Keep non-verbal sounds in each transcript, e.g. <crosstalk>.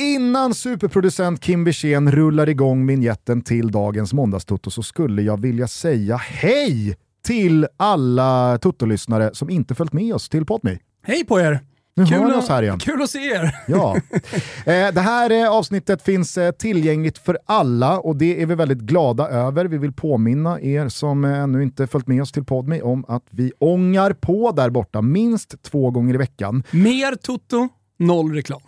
Innan superproducent Kim Wirsén rullar igång vignetten till dagens måndagstutto så skulle jag vilja säga hej till alla Toto-lyssnare som inte följt med oss till Podme. Hej på er! Nu Kul, hör oss här igen. kul att se er! Ja. <laughs> Eh, det här eh, avsnittet finns eh, tillgängligt för alla och det är vi väldigt glada över. Vi vill påminna er som ännu inte följt med oss till Podme om att vi ångar på där borta minst två gånger i veckan. Mer Toto, noll reklam.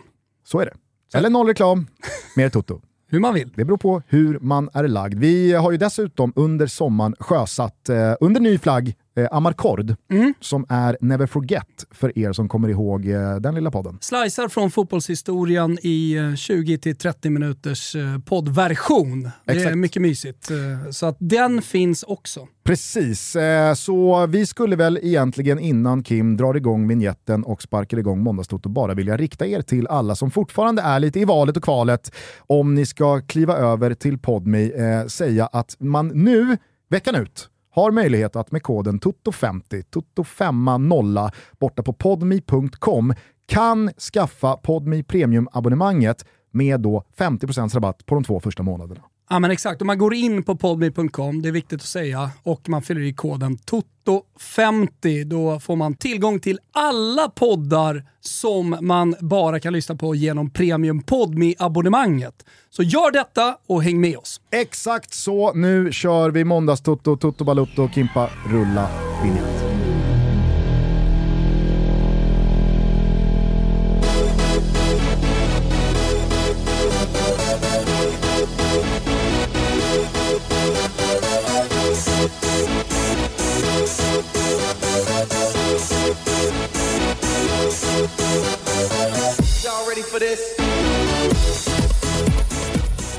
Så är det. Eller noll reklam, mer Toto. <laughs> Hur man vill. Det beror på hur man är lagd. Vi har ju dessutom under sommaren sjösatt, eh, under ny flagg, eh, Amarcord, som är Never Forget för er som kommer ihåg eh, den lilla podden. Slicer från fotbollshistorien i eh, 20-30 minuters eh, poddversion. Det är Exakt. mycket mysigt. eh, Så att den finns också. Precis, eh, så vi skulle väl egentligen innan Kim drar igång vignetten och sparkar igång Måndagstoto bara vilja rikta er till alla som fortfarande är lite i valet och kvalet om ni ska kliva över till Podme eh, säga att man nu, veckan ut, har möjlighet att med koden TOTO50, TOTO50 borta på podmi.com kan skaffa Podmi Premium-abonnemanget med då 50% rabatt på de två första månaderna. Ja men exakt, om man går in på podme.com, det är viktigt att säga, och man fyller i koden TOTO50, då får man tillgång till alla poddar som man bara kan lyssna på genom Premium podme abonnemanget Så gör detta och häng med oss. Exakt så, nu kör vi måndagstoto, Toto Balutto, Kimpa, rulla vinjett.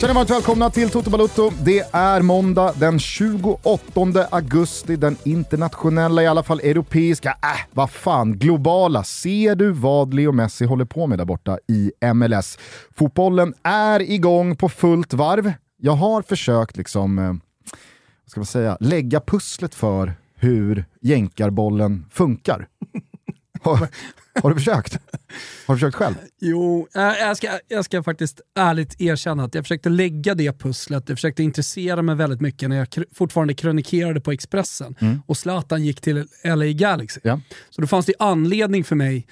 Känner varmt välkomna till Toto Balutto. Det är måndag den 28 augusti, den internationella, i alla fall europeiska, äh, vad fan, globala. Ser du vad Leo Messi håller på med där borta i MLS? Fotbollen är igång på fullt varv. Jag har försökt liksom, eh, vad ska man säga, lägga pusslet för hur jänkarbollen funkar. Har, har du försökt? Har du försökt själv? Jo, äh, jag, ska, jag ska faktiskt ärligt erkänna att jag försökte lägga det pusslet, jag försökte intressera mig väldigt mycket när jag fortfarande kronikerade på Expressen och Zlatan gick till LA Galaxy. Ja. Så då fanns det anledning för mig,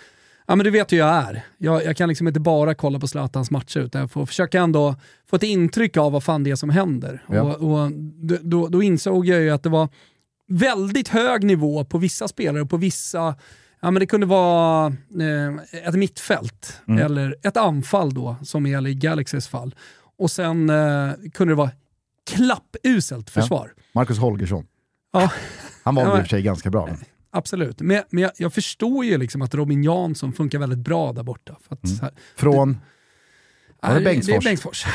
ja men du vet hur jag är, jag, jag kan liksom inte bara kolla på Zlatans matcher utan jag får försöka ändå få ett intryck av vad fan det är som händer. Ja. Och, och då, då insåg jag ju att det var väldigt hög nivå på vissa spelare och på vissa Ja, men det kunde vara eh, ett mittfält Mm. eller ett anfall då, som i LA Galaxys fall. Och sen eh, kunde det vara klappuselt försvar. Marcus Holgersson. Ja. Han var Ja, väl i men- och för sig ganska bra. Absolut, men, men jag, jag förstår ju liksom att Robin Jansson funkar väldigt bra där borta. Att, så här, Från... Var det Bengtsfors? Det är Bengtsfors. <laughs>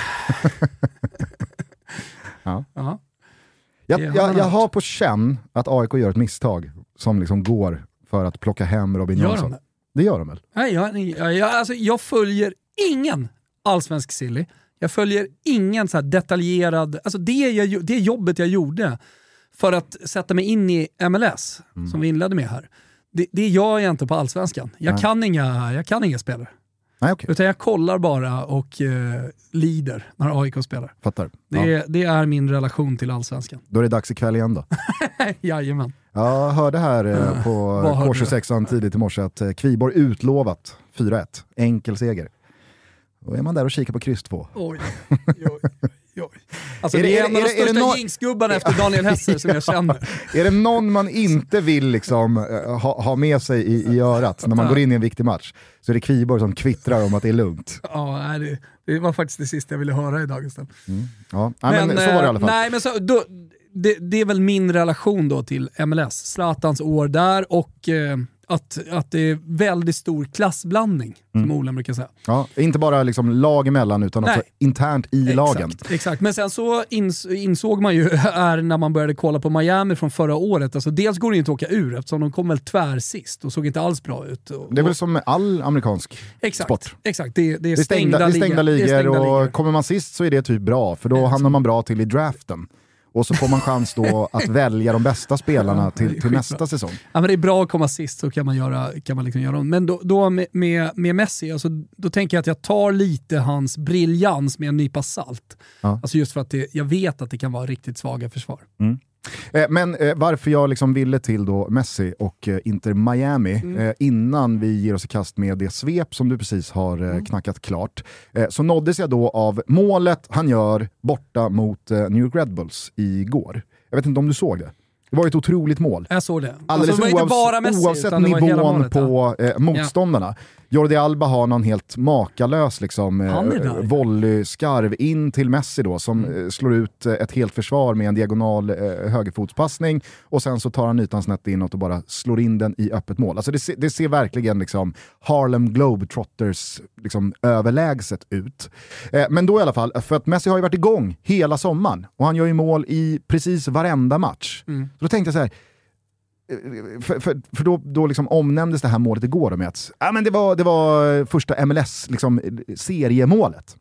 Ja. Ja. Jag, Det jag, jag har på känn att AIK gör ett misstag som liksom går för att plocka hem Robin Gör de Jansson. det? Det gör de väl? Nej, jag, jag, jag, alltså, jag följer ingen allsvensk silly. Jag följer ingen så detaljerad, alltså det, jag, det jobbet jag gjorde för att sätta mig in i MLS, Mm. som vi inledde med här, det, det gör jag inte på allsvenskan. Jag, Nej. kan inga, jag kan inga spelare. Nej okej, Utan jag kollar bara och eh, lider när AIK spelar. fattar. Det, Ja. är, det är min relation till allsvenskan. Då är det dags ikväll igen då. <laughs> Jajamän. Jag hörde här eh, <laughs> på vad hörde du? K26 tidigt i morse att eh, Kviborg utlovat 4-1, enkel seger. Då är man där och kikar på kryss 2. Oj, <laughs> oj, oj, oj. Alltså Är det, det- är en av de största nå- jinxgubbarna efter Daniel Hesser som jag <laughs> känner. Är det någon man inte vill liksom, eh, ha, ha med sig i, i örat när man går in i en viktig match så är det Kviborg som kvittrar om att det är lugnt. Ja, det, det var faktiskt det sista jag ville höra i dagens stund. Ja. Nej, men, så var det i alla fall. Nej, men så, då, det, det är väl min relation då till MLS. Zlatans år där och eh, att, att det är väldigt stor klassblandning, Mm. som Olen brukar säga. Ja, inte bara liksom lag emellan utan också Nej. internt i lagen. Exakt, exakt. Men sen så ins insåg man ju <laughs> här när man började kolla på Miami från förra året, alltså dels går det inte att åka ur eftersom de kom väl tvär sist och såg inte alls bra ut. Och, Det är väl som med all amerikansk exakt, sport. Exakt, det, det är är stängda, det är stängda ligor. ligor är och ligor. kommer man sist så är det typ bra för då hamnar man bra till i draften. Och så får man chans då <laughs> att välja de bästa spelarna till, till nästa säsong. Ja, men det är bra att komma sist så kan man göra, kan man liksom göra Men då, då med, med, med Messi, alltså, då tänker jag att jag tar lite hans briljans med en nypa salt. Ja. Alltså just för att det, jag vet att det kan vara riktigt svaga försvar. Mm. Eh, men eh, varför jag liksom ville till då Messi och eh, Inter Miami mm. eh, innan vi ger oss i kast med det svep som du precis har eh, mm. knackat klart, eh, så nåddes jag då av målet han gör borta mot New York Red Bulls igår. Jag vet inte om du såg det? Det var ett otroligt mål. Jag såg det. Alldeles alltså, det var inte bara Messi, oavsett nivån målet, på eh, motståndarna. Ja. Jordi Alba har någon helt makalös liksom, eh, volleyskarv in till Messi då, som mm. Eh, slår ut eh, ett helt försvar med en diagonal eh, högerfotspassning och sen så tar han ytan snett inåt och bara slår in den i öppet mål. Alltså det, se, det ser verkligen liksom Harlem Globetrotters liksom, överlägset ut. Eh, men då i alla fall, för att Messi har ju varit igång hela sommaren och han gör ju mål i precis varenda match. Mm. Så då tänkte jag så här, för, för, för, då, då liksom omnämndes det här målet igår med att ah, men det, var, det var första MLS-seriemålet. Liksom,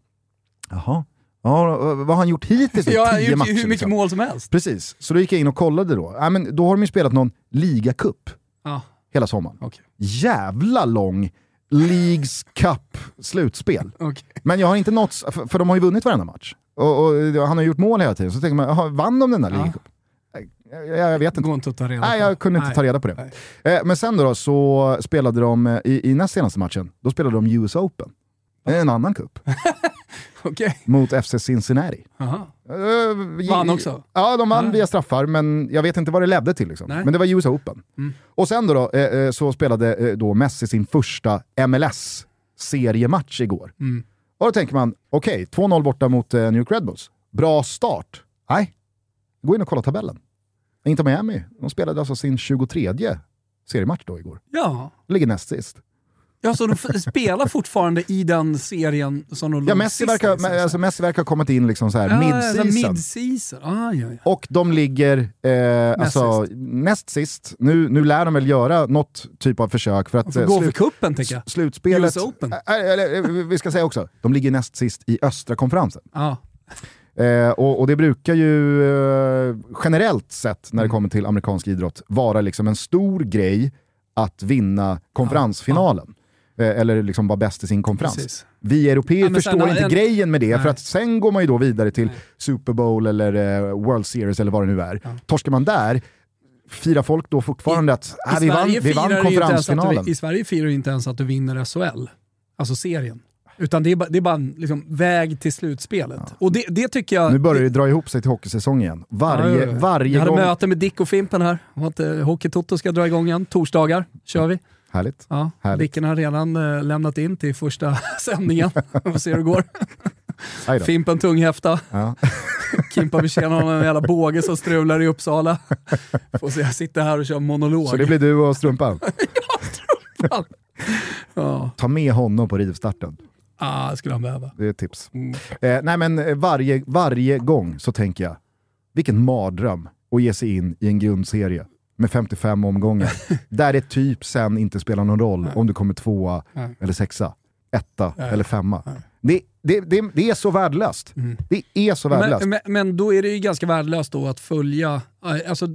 Jaha. Ja, vad har han gjort hittills? Ja, tio gjort matcher, hur mycket liksom. mål som helst. Precis, så då gick jag in och kollade då. Ja, men då har de ju spelat någon ligacup ja. hela sommaren. Okay. Jävla lång Leagues Cup-slutspel. Okay. Men jag har inte nått, för, för de har ju vunnit varenda match. Och, och, han har gjort mål hela tiden, så tänker man, vann de den där ja. ligacupen? Jag, jag vet inte. Går inte att ta reda Nej, jag kunde inte Nej. ta reda på det. Eh, men sen då, så spelade de, eh, i, i näst senaste matchen, då spelade de US Open. En annan cup. <laughs> okay. Mot FC Cincinnati. Aha. Uh, vann också? Ja, de vann via straffar, men jag vet inte vad det ledde till. Liksom. Men det var US Open. Mm. Och sen då, då eh, så spelade då Messi sin första MLS-seriematch igår. Mm. Och då tänker man, okej, okay, 2-0 borta mot New York Red Bulls. Bra start. Nej, gå in och kolla tabellen. Inter Miami, de spelade alltså sin 23 seriematch då igår. Ja. Ligger näst sist. Ja, så de spelar fortfarande i den serien som de ja, Messi verkar, liksom, alltså, Messi verkar ha kommit in liksom så här ja, mid-season. mid-season. Ah, ja, ja. Och de ligger eh, näst, alltså, sist. näst sist. Nu, nu lär de väl göra något typ av försök för att... För gå för kuppen tänker jag. Slutspelet... Äh, äh, vi ska säga också, de ligger näst sist i östra konferensen. Ah. Eh, och, och, det brukar ju eh, generellt sett när det mm. kommer till amerikansk idrott vara liksom en stor grej att vinna konferensfinalen. Ja. Eh, eller liksom vara bäst i sin konferens. Precis. Vi europeer ja, förstår inte en... grejen med det, nej. för att sen går man ju då vidare till nej. Super Bowl eller uh, World Series eller vad det nu är. Ja. Torskar man där, firar folk då fortfarande I, att äh, vi, vann, vi vann konferensfinalen? Du, I Sverige firar du inte ens att du vinner SHL, alltså serien. Utan det är bara, det är bara en liksom, väg till slutspelet. Ja. Och det, det, tycker jag... Nu börjar det dra ihop sig till hockeysäsong igen. Varje, ja, ja, varje jag hade gång... möte med Dick och Fimpen här. Hockeytoto ska dra igång igen. Torsdagar kör vi. Härligt. Ja, Härligt. Dicken har redan äh, lämnat in till första <laughs> sändningen. Vi får se hur det går. <laughs> Fimpen tunghäfta. Ja. <laughs> Kimpa har en jävla båge som strular i Uppsala. Får se, jag sitter här och kör monolog. Så det blir du och Strumpan? ja, Strumpan! Ja. Ta med honom på rivstarten. Ah, skulle han behöva. Det är ett tips. Mm. Eh, nej men eh, varje, varje gång så tänker jag, vilken mardröm att ge sig in i en grundserie med 55 omgångar. <laughs> där det typ sen inte spelar någon roll nej. om du kommer tvåa nej. eller sexa, etta nej. eller femma. Det, det, det, det, är så värdelöst. Mm. Det är så värdelöst. Men, men, men, då är det ju ganska värdelöst då att följa, eh, alltså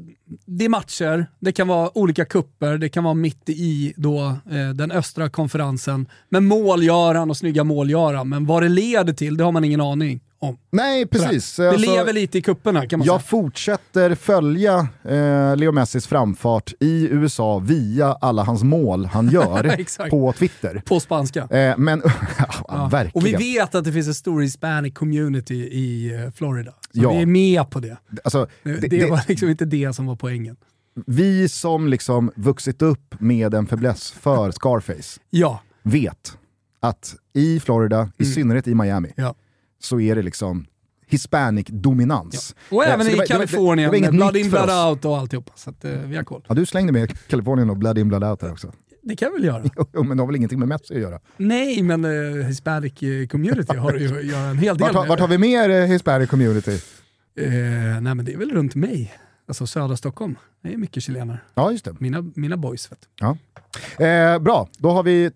det är matcher, det kan vara olika kupper, det kan vara mitt i då, eh, den östra konferensen. Men mål gör han och snygga mål gör han, men vad det leder till, det har man ingen aning om. Nej, precis. Det alltså, lever lite i kupperna kan man jag säga. Jag fortsätter följa eh, Leo Messis framfart i USA via alla hans mål han <laughs> gör på Twitter. På spanska. Eh, men, <laughs> ja, verkligen. Och vi vet att det finns en stor hispanic community i eh, Florida. Så ja. vi är med på det. Alltså, det, det, det var liksom inte det som var poängen. Vi som liksom vuxit upp med en fäbless för Scarface ja. vet att i Florida, mm. i synnerhet i Miami, ja så är det liksom hispanic dominans. Ja. Och även i Kalifornien, med Blood in, Blood out och alltihopa. Så att, uh, vi har koll. Ja, du slängde med Kalifornien och Blood in, Blood out här också. Det kan jag väl göra. <laughs> Jo, men det har väl ingenting med Mets att göra? Nej, men uh, hispanic community har ju att göra en hel del vart, vart har vi mer uh, hispanic community? Uh, nej men det är väl runt mig. Alltså södra Stockholm. Det är mycket chilenare. Ja, just det. Mina, mina boys. Vet ja. Eh, bra, då har vi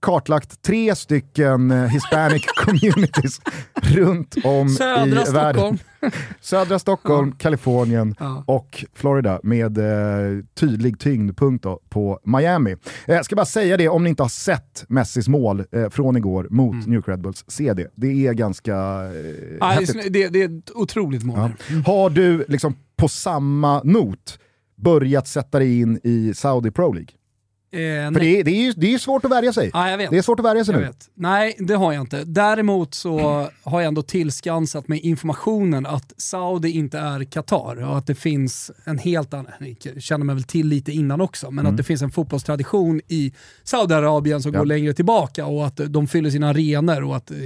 kartlagt tre stycken hispanic <laughs> communities runt om Södra i Stockholm. världen. <laughs> Södra Stockholm, Kalifornien Ja. och Florida med eh, tydlig tyngdpunkt då på Miami. Eh, Jag ska bara säga det, om ni inte har sett Messis mål eh, från igår mot Mm. New York Red Bulls, se det. Det är ganska eh, Ja, häftigt. det, det är ett otroligt mål. Ja. Har du liksom på samma not börjat sätta dig in i Saudi Pro League? Eh, För det är, det, är, ju- det är svårt att värja sig. Ja, jag vet. Det är svårt att värja sig Jag nu. vet. Nej, det har jag inte. Däremot så har jag ändå tillskansat mig informationen att Saudi inte är Qatar och att det finns en helt annan, jag känner mig väl till lite innan också, men att det finns en fotbollstradition i Saudiarabien som Ja. går längre tillbaka och att de fyller sina arenor och att eh,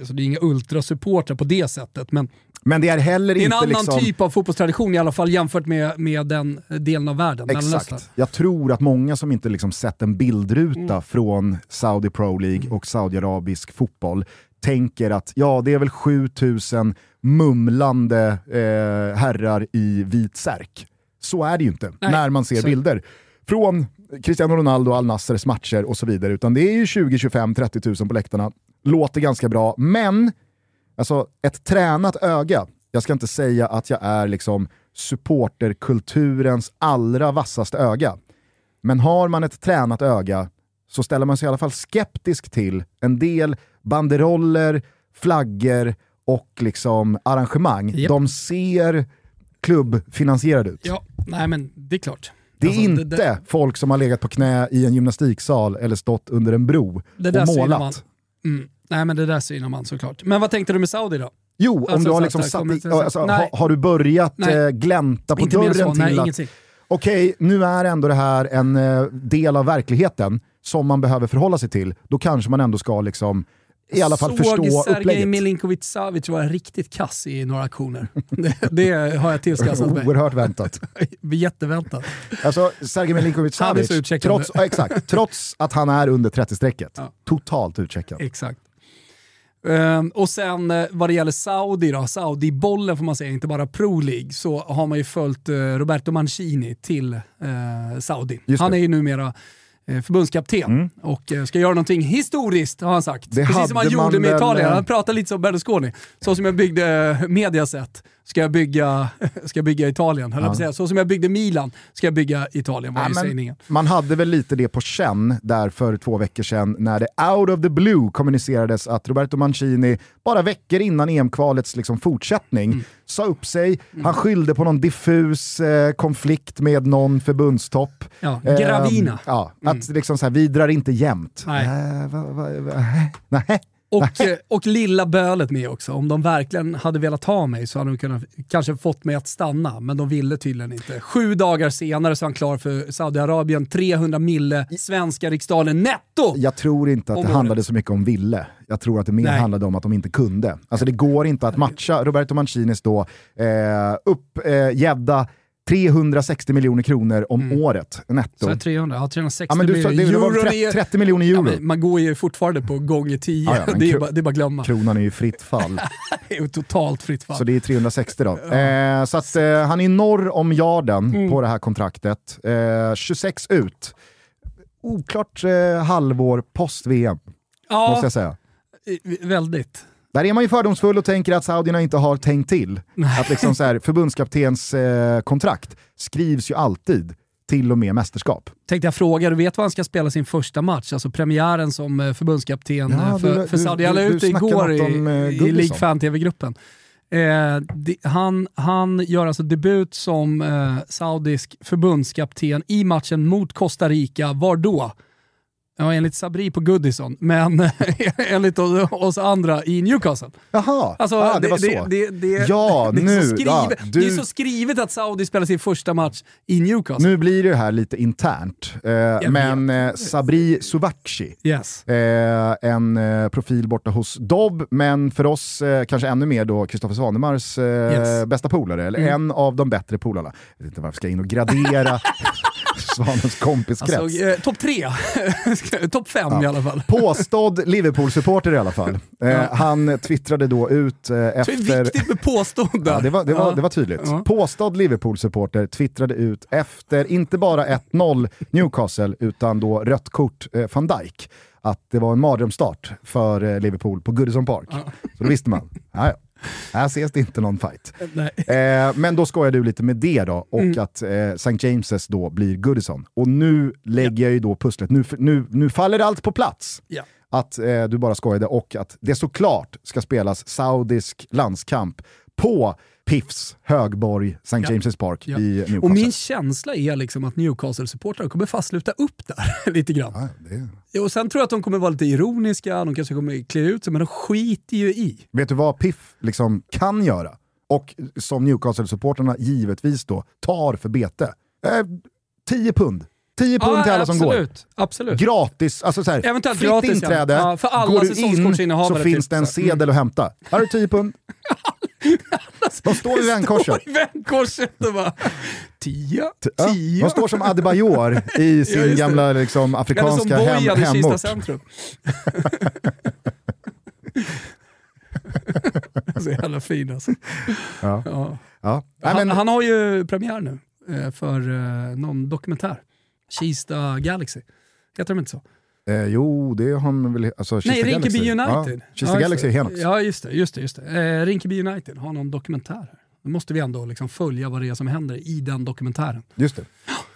alltså det är inga ultrasupportrar på det sättet. Men Men det är heller det är en inte annan liksom... typ av fotbollstradition i alla fall jämfört med, med den delen av världen. Exakt. Jag tror att många som inte liksom sett en bildruta Mm. från Saudi Pro League och saudiarabisk fotboll tänker att ja, det är väl 7000 mumlande eh, herrar i vit särk. Så är det ju inte Nej, när man ser så- bilder från Cristiano Ronaldo, Al Nassers matcher och så vidare. Utan det är ju 20, 25, 30 000 på läktarna. Låter ganska bra, men alltså ett tränat öga, jag ska inte säga att jag är liksom supporterkulturens allra vassaste öga. Men har man ett tränat öga så ställer man sig i alla fall skeptisk till en del banderoller, flaggor och liksom arrangemang. Japp. De ser klubbfinansierade ut. Ja, nej men det är klart. Det är Alltså, inte det- folk som har legat på knä i en gymnastiksal eller stått under en bro Det och målat. Mm. Nej men det där synar man såklart. Men vad tänkte du med Saudi då? Jo, om Alltså, du har liksom att det satt i, alltså, har, har du börjat Nej. eh, glänta på dörren så, till nej att ingenting. Okej, nu är ändå det här en eh, del av verkligheten som man behöver förhålla sig till. Då kanske man ändå ska liksom i alla fall Såg förstå Sergej upplägget. Milinkovic Savic var riktigt kass i några aktioner. <laughs> det, det har jag tillskansat mig. Oerhört väntat. <laughs> Jätteväntat. Alltså Sergej Milinkovic Savic, trots, exakt, trots att han är under 30-strecket, Ja. totalt utcheckad. Exakt. Ehm, och sen eh, vad det gäller Saudi då, Saudi-bollen får man säga, inte bara Pro League, så har man ju följt eh, Roberto Mancini till eh, Saudi. Just Han det. är ju numera förbundskapten Mm. och ska göra någonting historiskt har han sagt. Det Precis som han gjorde med Italien. Han pratar lite som Berlusconi. Så som jag byggde Mediaset ska jag bygga, <laughs> ska jag bygga Italien. att säga. Så som jag byggde Milan ska jag bygga Italien var Ja, ju sägningen. man hade väl lite det på känn där för två veckor sedan när det out of the blue kommunicerades att Roberto Mancini bara veckor innan EM-kvalets liksom fortsättning Mm. sa upp sig. Han skyllde på någon diffus eh, konflikt med någon förbundstopp. Ja, Ehm, Gravina. ja, att liksom så här, vi drar inte jämnt. Nej. Äh, va, va, va, <laughs> nej. Och, eh, och lilla bölet med också. Om de verkligen hade velat ha mig så hade de kunnat, kanske fått mig att stanna, men de ville tydligen inte. Sju dagar senare så är han klar för Saudiarabien, 300 mille svenska riksdaler netto! Jag tror inte att det handlade så mycket om ville. Jag tror att det mer Nej. handlade om att de inte kunde. Alltså det går inte att matcha Roberto Mancinis då eh, upp eh, gädda 360 miljoner kronor om året netto. Så är 300, ja 360 Ja, men du, sa- det, det var Euron 30, är- 30 miljoner Ja, euro. men man går ju fortfarande på gånger 10. Ja, ja, <laughs> det, är bara, det är bara glömma. Kronan är ju fritt fall. <laughs> Det är ju totalt fritt fall. Så det är 360 då. Eh, så att, eh, han är norr om yarden Mm. på det här kontraktet. Eh, 26 ut. Oklart eh, halvår post-VM, måste ja, jag säga. i- väldigt. Där är man ju fördomsfull och tänker att saudierna inte har tänkt till. Att liksom så här, förbundskaptens eh, kontrakt skrivs ju alltid till och med mästerskap. Tänkte jag fråga, du vet vad han ska spela sin första match? Alltså premiären som eh, förbundskapten Ja, eh, för, för Saudi. Jag la ut det igår om, eh, i, i. League Fan TV-gruppen. Eh, han, han gör alltså debut som eh, saudisk förbundskapten i matchen mot Costa Rica. Var då? Ja, enligt Sabri på Goodison, men <laughs> enligt oss- andra i Newcastle. Jaha, Alltså, ah, det, var så. Det, det, Ja, det, är nu, så skrivet, ja, du- det är så skrivet att Saudi spelar sin första match i Newcastle. Nu blir det här lite internt, eh, men eh, Sabri Suvakci, Yes. eh, en eh, profil borta hos Dobb, men för oss eh, kanske ännu mer då Kristoffer Svanemars eh, Yes. bästa polare, eller Mm. en av de bättre polarna. Jag vet inte varför jag ska in och gradera <laughs> Svanens kompiskrets. Alltså, eh, Topp tre. <laughs> Topp fem ja. i alla fall. Påstådd Liverpool-supporter i alla fall. Eh, ja. Han twittrade då ut eh, efter... det är viktigt med påståenden. Ja, det, var, det, var, det var tydligt. Ja. Påstådd Liverpool-supporter twittrade ut efter, inte bara 1-0 Newcastle, utan då rött kort eh, van Dijk att det var en mardrömsstart för eh, Liverpool på Goodison Park. Så då visste man, ja, här ses det inte någon fight. Eh, men då skojar du lite med det då, och mm. att eh, St. James' då blir Goodison. Och nu lägger ja. jag ju då pusslet, nu, nu, nu faller allt på plats. Ja. Att eh, du bara skojade och att det såklart ska spelas saudisk landskamp på Piffs högborg, St. Ja. James' Park ja. i Newcastle. Och min känsla är liksom att Newcastle-supportrar kommer fast sluta upp där <laughs> lite grann. Ja, det... Och sen tror jag att de kommer vara lite ironiska, de kanske kommer klä ut sig, men de skiter ju i. Vet du vad Piff liksom kan göra? Och som Newcastle-supportrarna givetvis då tar för bete. Eh, 10 pund. 10 pund ja, till alla absolut, som går. Absolut. Gratis, alltså så här, Eventuellt fritt gratis, inträde. Ja. för alla går du in så finns typ, det en sedel mm. att hämta. Här har du 10 pund. <laughs> <laughs> De står vid vändkorset. i vändkorset och bara tia, tia. de står som Adebayor i <laughs> sin ja, gamla liksom, afrikanska hem, hemort. Eller som Bojan i centrum. <laughs> så jävla fin alltså. Ja. Ja. Ja. Han, han, har ju premiär nu eh, för eh, någon dokumentär. Kista Galaxy. Heter de inte så? Eh, jo, det har man väl... Alltså, Nej, Rinkeby United. Ja, Kista ja, Galaxy är Henox. Ja, just det. Just det, just det. Eh, Rinkeby United har någon dokumentär. Nu måste vi ändå liksom följa vad det är som händer i den dokumentären. Just det.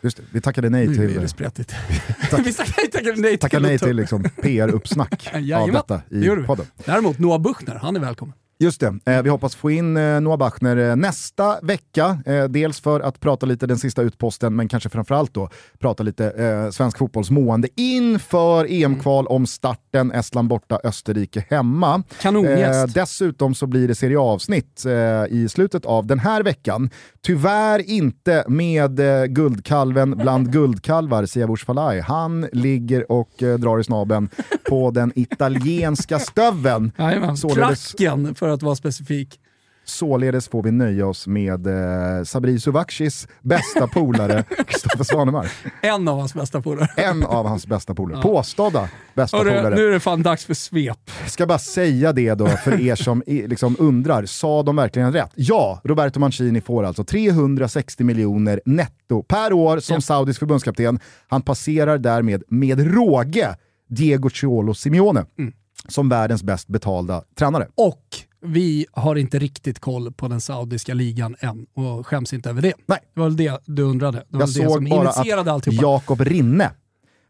Just det. Vi tackade nej till... Nu är det spretigt. <laughs> vi tackade nej till, tackade nej till liksom <laughs> PR-uppsnack av detta i podden. Däremot Noah Buchner, han är välkommen. Just det, eh, vi hoppas få in eh, Noah Bachner eh, nästa vecka. Dels för att prata lite den sista utposten, men kanske framförallt då prata lite svensk fotbolls mående inför EM-kval om starten. Estland borta, Österrike hemma. Kanongäst. Dessutom så blir det serieavsnitt i slutet av den här veckan. Tyvärr inte med guldkalven bland <laughs> guldkalvar, Siavush Falai. Han ligger och drar i snaben på den italienska stöveln. Jajamän, klacken för att vara specifik. Således får vi nöja oss med eh, Sabri Suvakshis bästa polare, <laughs> Kristoffer Svanemar. En av hans bästa polare. En av hans bästa polare. Ja. Påstådda bästa Hörru, polare. Nu är det fan dags för svep. Ska bara säga det då för er som liksom undrar, sa de verkligen rätt? Ja, Roberto Mancini får alltså 360 miljoner netto per år som ja. saudisk förbundskapten. Han passerar därmed med råge Diego Cholo Simeone. Mm som världens bäst betalda tränare. Och vi har inte riktigt koll på den saudiska ligan än och skäms inte över det. Nej. Det var väl det du undrade. Det var Jag såg bara att Jakob Rinne,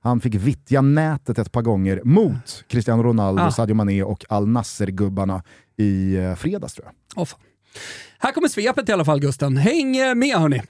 han fick vittja nätet ett par gånger mot Cristiano Ronaldo, ah. Sadio Mané och Al Nasser-gubbarna i eh, fredags tror jag. Oh, Här kommer svepet i alla fall Gusten. Häng med hörni!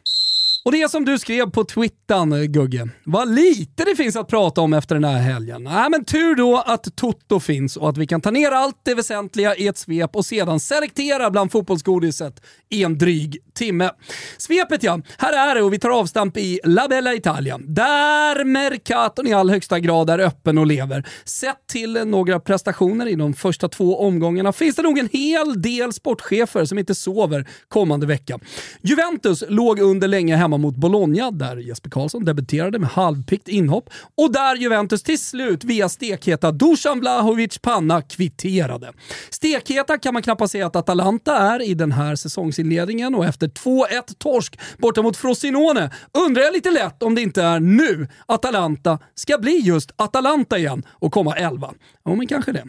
Och det som du skrev på twittern Gugge, vad lite det finns att prata om efter den här helgen. Nej, men tur då att Toto finns och att vi kan ta ner allt det väsentliga i ett svep och sedan selektera bland fotbollsgodiset i en dryg timme. Svepet ja, här är det och vi tar avstamp i La Bella Italia. Där Mercaton i all högsta grad är öppen och lever. Sett till några prestationer i de första två omgångarna finns det nog en hel del sportchefer som inte sover kommande vecka. Juventus låg under länge hemma mot Bologna där Jesper Karlsson debuterade med halvpikt inhopp och där Juventus till slut via stekheta Dusan Vlahovic panna kvitterade. Stekheta kan man knappast säga att Atalanta är i den här säsongsinledningen och efter 2-1 torsk borta mot Frosinone undrar jag lite lätt om det inte är nu Atalanta ska bli just Atalanta igen och komma 11. Ja, men kanske det.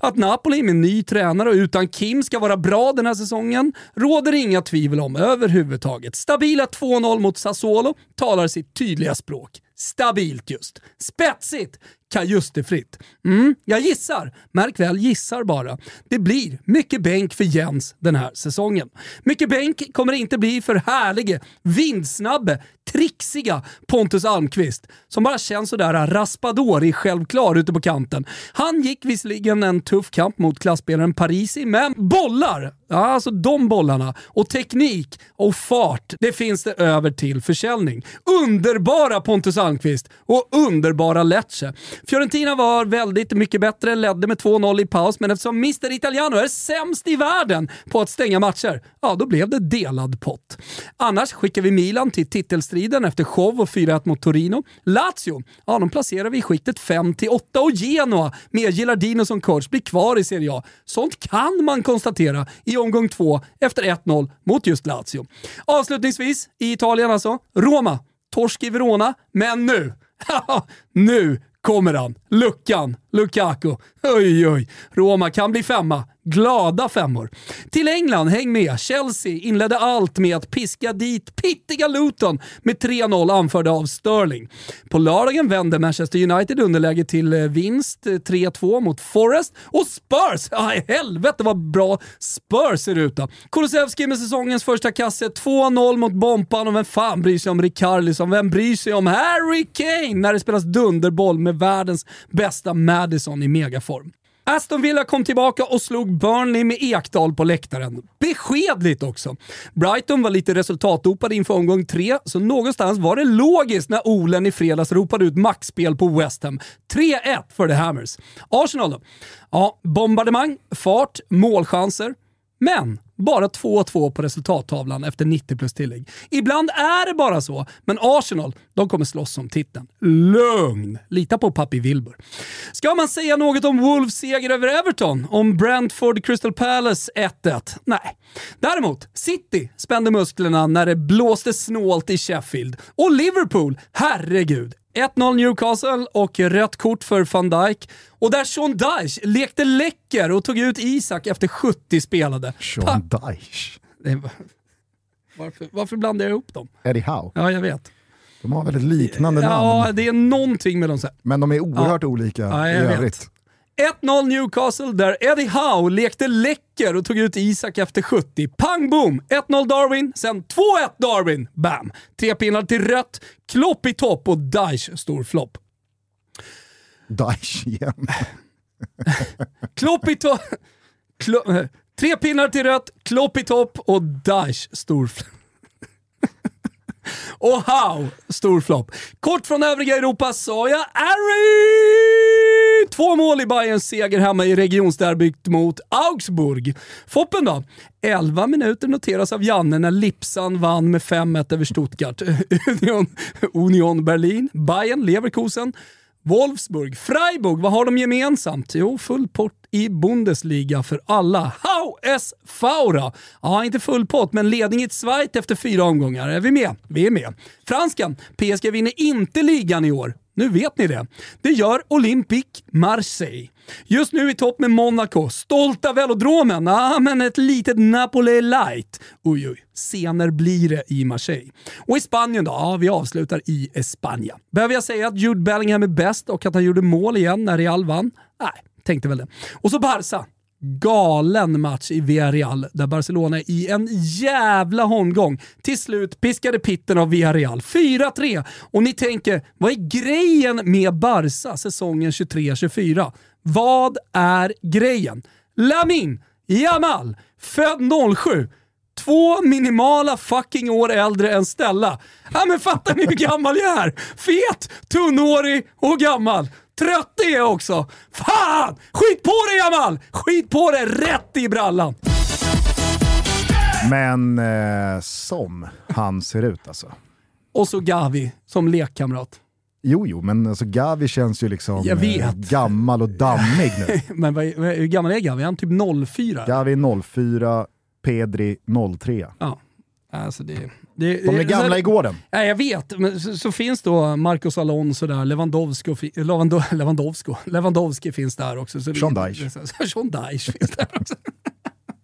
Att Napoli med ny tränare och utan Kim ska vara bra den här säsongen råder inga tvivel om överhuvudtaget. Stabila 2-0 mot Sassuolo talar sitt tydliga språk. Stabilt just. Spetsigt! Kajustefritt. Mm, jag gissar, märk väl gissar bara. Det blir mycket bänk för Jens den här säsongen. Mycket bänk kommer det inte bli för härlige, vindsnabbe, trixiga Pontus Almqvist som bara känns sådär raspadori självklar ute på kanten. Han gick visserligen en tuff kamp mot klasspelaren Parisi, men bollar, ja alltså de bollarna, och teknik och fart, det finns det över till försäljning. Underbara Pontus Almqvist och underbara Lecce. Fiorentina var väldigt mycket bättre, ledde med 2-0 i paus, men eftersom Mr Italiano är sämst i världen på att stänga matcher, ja då blev det delad pott. Annars skickar vi Milan till titelstriden efter show och 4-1 mot Torino. Lazio, ja de placerar vi i skiktet 5-8 och Genoa med Gilardino som coach blir kvar i Serie A. Sånt kan man konstatera i omgång två efter 1-0 mot just Lazio. Avslutningsvis, i Italien alltså, Roma. Torsk i Verona, men nu, <laughs> nu kommer han. Luckan, Lukaku. Oj, oj. Roma kan bli femma. Glada femmor. Till England, häng med. Chelsea inledde allt med att piska dit pittiga Luton med 3-0 anförda av Sterling. På lördagen vände Manchester United underläge till eh, vinst eh, 3-2 mot Forest och Spurs, ja helvete vad bra Spurs ser ut då. Kulusevski med säsongens första kasse, 2-0 mot Bompan och vem fan bryr sig om Rickarlison? Vem bryr sig om Harry Kane när det spelas dunderboll med världens bästa Madison i megaform? Aston Villa kom tillbaka och slog Burnley med Ekdal på läktaren. Beskedligt också. Brighton var lite resultatdopade inför omgång tre, så någonstans var det logiskt när Olen i fredags ropade ut maxspel på West Ham. 3-1 för The Hammers. Arsenal då? Ja, bombardemang, fart, målchanser. Men bara 2-2 på resultattavlan efter 90 plus tillägg. Ibland är det bara så, men Arsenal de kommer slåss om titeln. Lugn! Lita på pappi Wilbur. Ska man säga något om Wolves seger över Everton? Om Brentford Crystal Palace 1-1? Nej. Däremot, City spände musklerna när det blåste snålt i Sheffield. Och Liverpool, herregud, 1-0 Newcastle och rött kort för van Dijk. Och där Sean Dyche lekte läcker och tog ut Isak efter 70 spelade. Sean Dyche? Varför, varför blandar jag ihop dem? Eddie Howe? Ja, jag vet. De har väldigt liknande namn. Ja, det är någonting med dem. Men de är oerhört ja. olika ja, i övrigt. Vet. 1-0 Newcastle där Eddie Howe lekte läcker och tog ut Isak efter 70. Pang boom! 1-0 Darwin, sen 2-1 Darwin. Bam! Tre pinnar till rött, Klopp i topp och Daesh stor flopp. Daesh igen. <laughs> Klopp i topp... Klo tre pinnar till rött, Klopp i topp och Daesh stor flopp. <laughs> Och how, stor flopp. Kort från övriga Europa sa jag Harry! Två mål i Bayerns seger hemma i regionsderbyt mot Augsburg. Foppen då? 11 minuter noteras av Janne när Lipsan vann med 5-1 över Stuttgart. <laughs> Union, Union Berlin, Bayern, Leverkusen, Wolfsburg, Freiburg, vad har de gemensamt? Jo, full pott i Bundesliga för alla. How es Faura? Ja, inte full pott, men ledning i Schweiz efter fyra omgångar. Är vi med? Vi är med. Franskan, PSG vinner inte ligan i år. Nu vet ni det. Det gör Olympique Marseille. Just nu i topp med Monaco. Stolta velodromen. Ah, men ett litet Napoli light. Oj, oj. Senare blir det i Marseille. Och i Spanien då? Ja, vi avslutar i Espanja. Behöver jag säga att Jude Bellingham är bäst och att han gjorde mål igen när Real vann? Nej, tänkte väl det. Och så Barca galen match i Villarreal där Barcelona i en jävla holmgång till slut piskade pitten av Villarreal. 4-3! Och ni tänker, vad är grejen med Barca säsongen 23-24? Vad är grejen? Lamin Jamal, född 07. Två minimala fucking år äldre än Stella. Ja men fattar ni hur gammal jag är? Fet, tunnhårig och gammal. Trött är jag också! Fan! Skit på dig Jamal! Skit på dig rätt i brallan! Men eh, som han ser ut alltså. Och så Gavi som lekkamrat. Jo, jo, men alltså Gavi känns ju liksom eh, gammal och dammig nu. <laughs> men vad, hur gammal är Gavi? Är han typ 04? Gavi är 04, Pedri 03. Ja. Alltså det, det, De är gamla så, i gården. Ja, jag vet, men så, så finns då Marcos Alonso där, Lewandowski, <laughs> Lewandowski, Lewandowski finns där också. Så Sean Dyche. <laughs> Sean Dyche finns där också.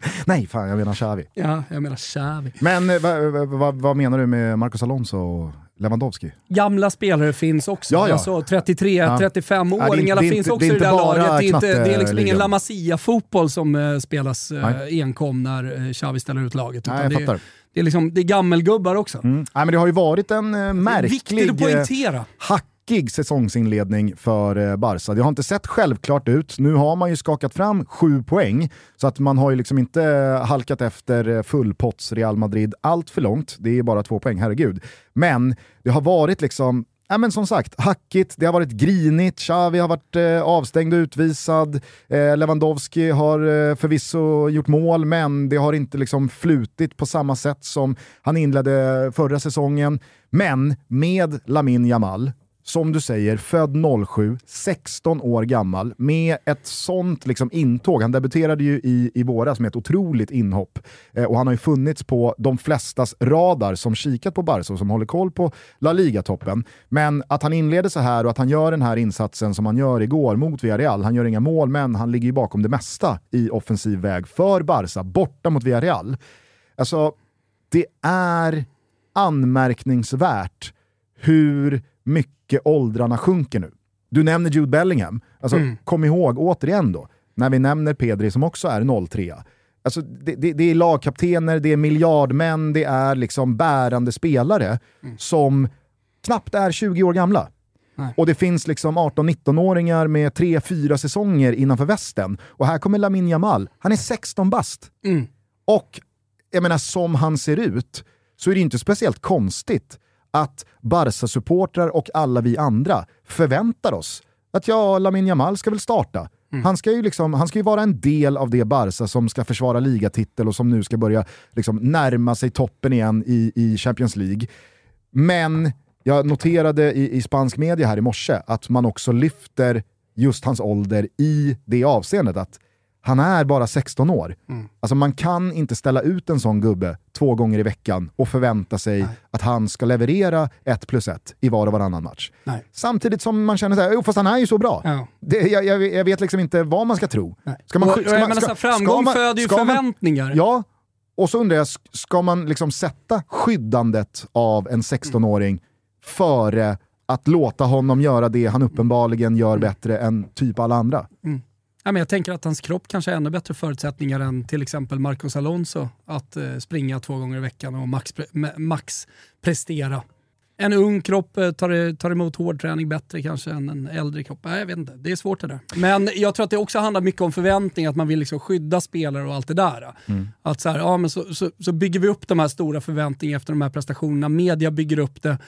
<laughs> Nej, fan jag menar Xavi. Ja, jag menar Xavi. Men eh, vad va, va menar du med Marcos Alonso och Lewandowski? Gamla spelare finns också. Ja, ja. Alltså 33, ja. 35-åringarna finns också i det där laget. Det är, inte, det är liksom ingen La Masia-fotboll som uh, spelas uh, enkom när Xavi ställer ut laget. Nej, jag fattar. Det är, liksom, det är gammelgubbar också. Mm. Nej, men det har ju varit en uh, märklig, poängtera. hackig säsongsinledning för uh, Barca. Det har inte sett självklart ut. Nu har man ju skakat fram sju poäng, så att man har ju liksom inte halkat efter fullpotts Real Madrid allt för långt. Det är bara två poäng, herregud. Men det har varit liksom ja, men som sagt, hackigt, det har varit grinigt, Xavi har varit eh, avstängd och utvisad, eh, Lewandowski har eh, förvisso gjort mål, men det har inte liksom flutit på samma sätt som han inledde förra säsongen. Men med Lamin Jamal, som du säger, född 07, 16 år gammal, med ett sånt liksom intåg. Han debuterade ju i, i våras med ett otroligt inhopp eh, och han har ju funnits på de flestas radar som kikat på Barca och som håller koll på La Liga-toppen. Men att han inleder så här och att han gör den här insatsen som han gör igår mot Villarreal, han gör inga mål men han ligger ju bakom det mesta i offensiv väg för Barca, borta mot Villarreal. Alltså, det är anmärkningsvärt hur mycket åldrarna sjunker nu. Du nämner Jude Bellingham. Alltså, mm. Kom ihåg, återigen då, när vi nämner Pedri som också är 03. Alltså, det, det, det, är lagkaptener, det är miljardmän, det är liksom bärande spelare mm. som knappt är 20 år gamla. Nej. Och det finns liksom 18-19-åringar med 3-4 säsonger innanför västen. Och här kommer Lamin Jamal, han är 16 bast. Mm. Och jag menar, som han ser ut så är det inte speciellt konstigt att Barca-supportrar och alla vi andra förväntar oss att ja, Lamin Jamal ska väl starta. Mm. Han, ska ju liksom, han ska ju vara en del av det Barca som ska försvara ligatitel och som nu ska börja liksom närma sig toppen igen i, i Champions League. Men jag noterade i, i spansk media här i morse att man också lyfter just hans ålder i det avseendet att han är bara 16 år. Mm. Alltså man kan inte ställa ut en sån gubbe två gånger i veckan och förvänta sig Nej. att han ska leverera ett plus ett i var och varannan match. Nej. Samtidigt som man känner såhär, fast han är ju så bra. Ja. Det, jag, jag, jag, vet liksom inte vad man ska tro. Ska man, ska man, ska, framgång ska föder ju förväntningar. Man, ja, och så undrar jag, ska man liksom sätta skyddandet av en 16-åring före att låta honom göra det han uppenbarligen gör mm. bättre än typ alla andra? Mm. Ja, men jag tänker att hans kropp kanske har ännu bättre förutsättningar än till exempel Marcos Alonso att eh, springa två gånger i veckan och max, max prestera. En ung kropp eh, tar, tar emot hård träning bättre kanske än en äldre kropp. Nej, jag vet inte, det är svårt det där. Men jag tror att det också handlar mycket om förväntningar, att man vill liksom skydda spelare och allt det där. Mm. Att så, här, ja, men så, så, så bygger vi upp de här stora förväntningarna efter de här prestationerna, media bygger upp det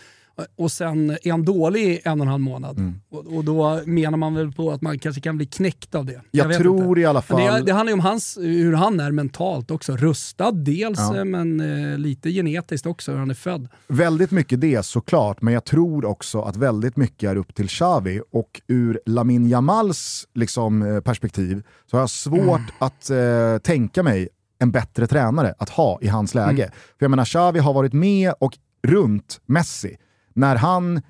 och sen är han dålig i en och en halv månad. Mm. Och, och, då menar man väl på att man kanske kan bli knäckt av det. Jag, jag tror inte. i alla fall... det, det, handlar ju om hans, hur han är mentalt också. Rustad dels, ja. Eh, men eh, lite genetiskt också, hur han är född. Väldigt mycket det såklart, men jag tror också att väldigt mycket är upp till Xavi och ur Lamin Jamals liksom, eh, perspektiv så har jag svårt mm. att eh, tänka mig en bättre tränare att ha i hans läge. Mm. För jag menar, Xavi har varit med och runt Messi när han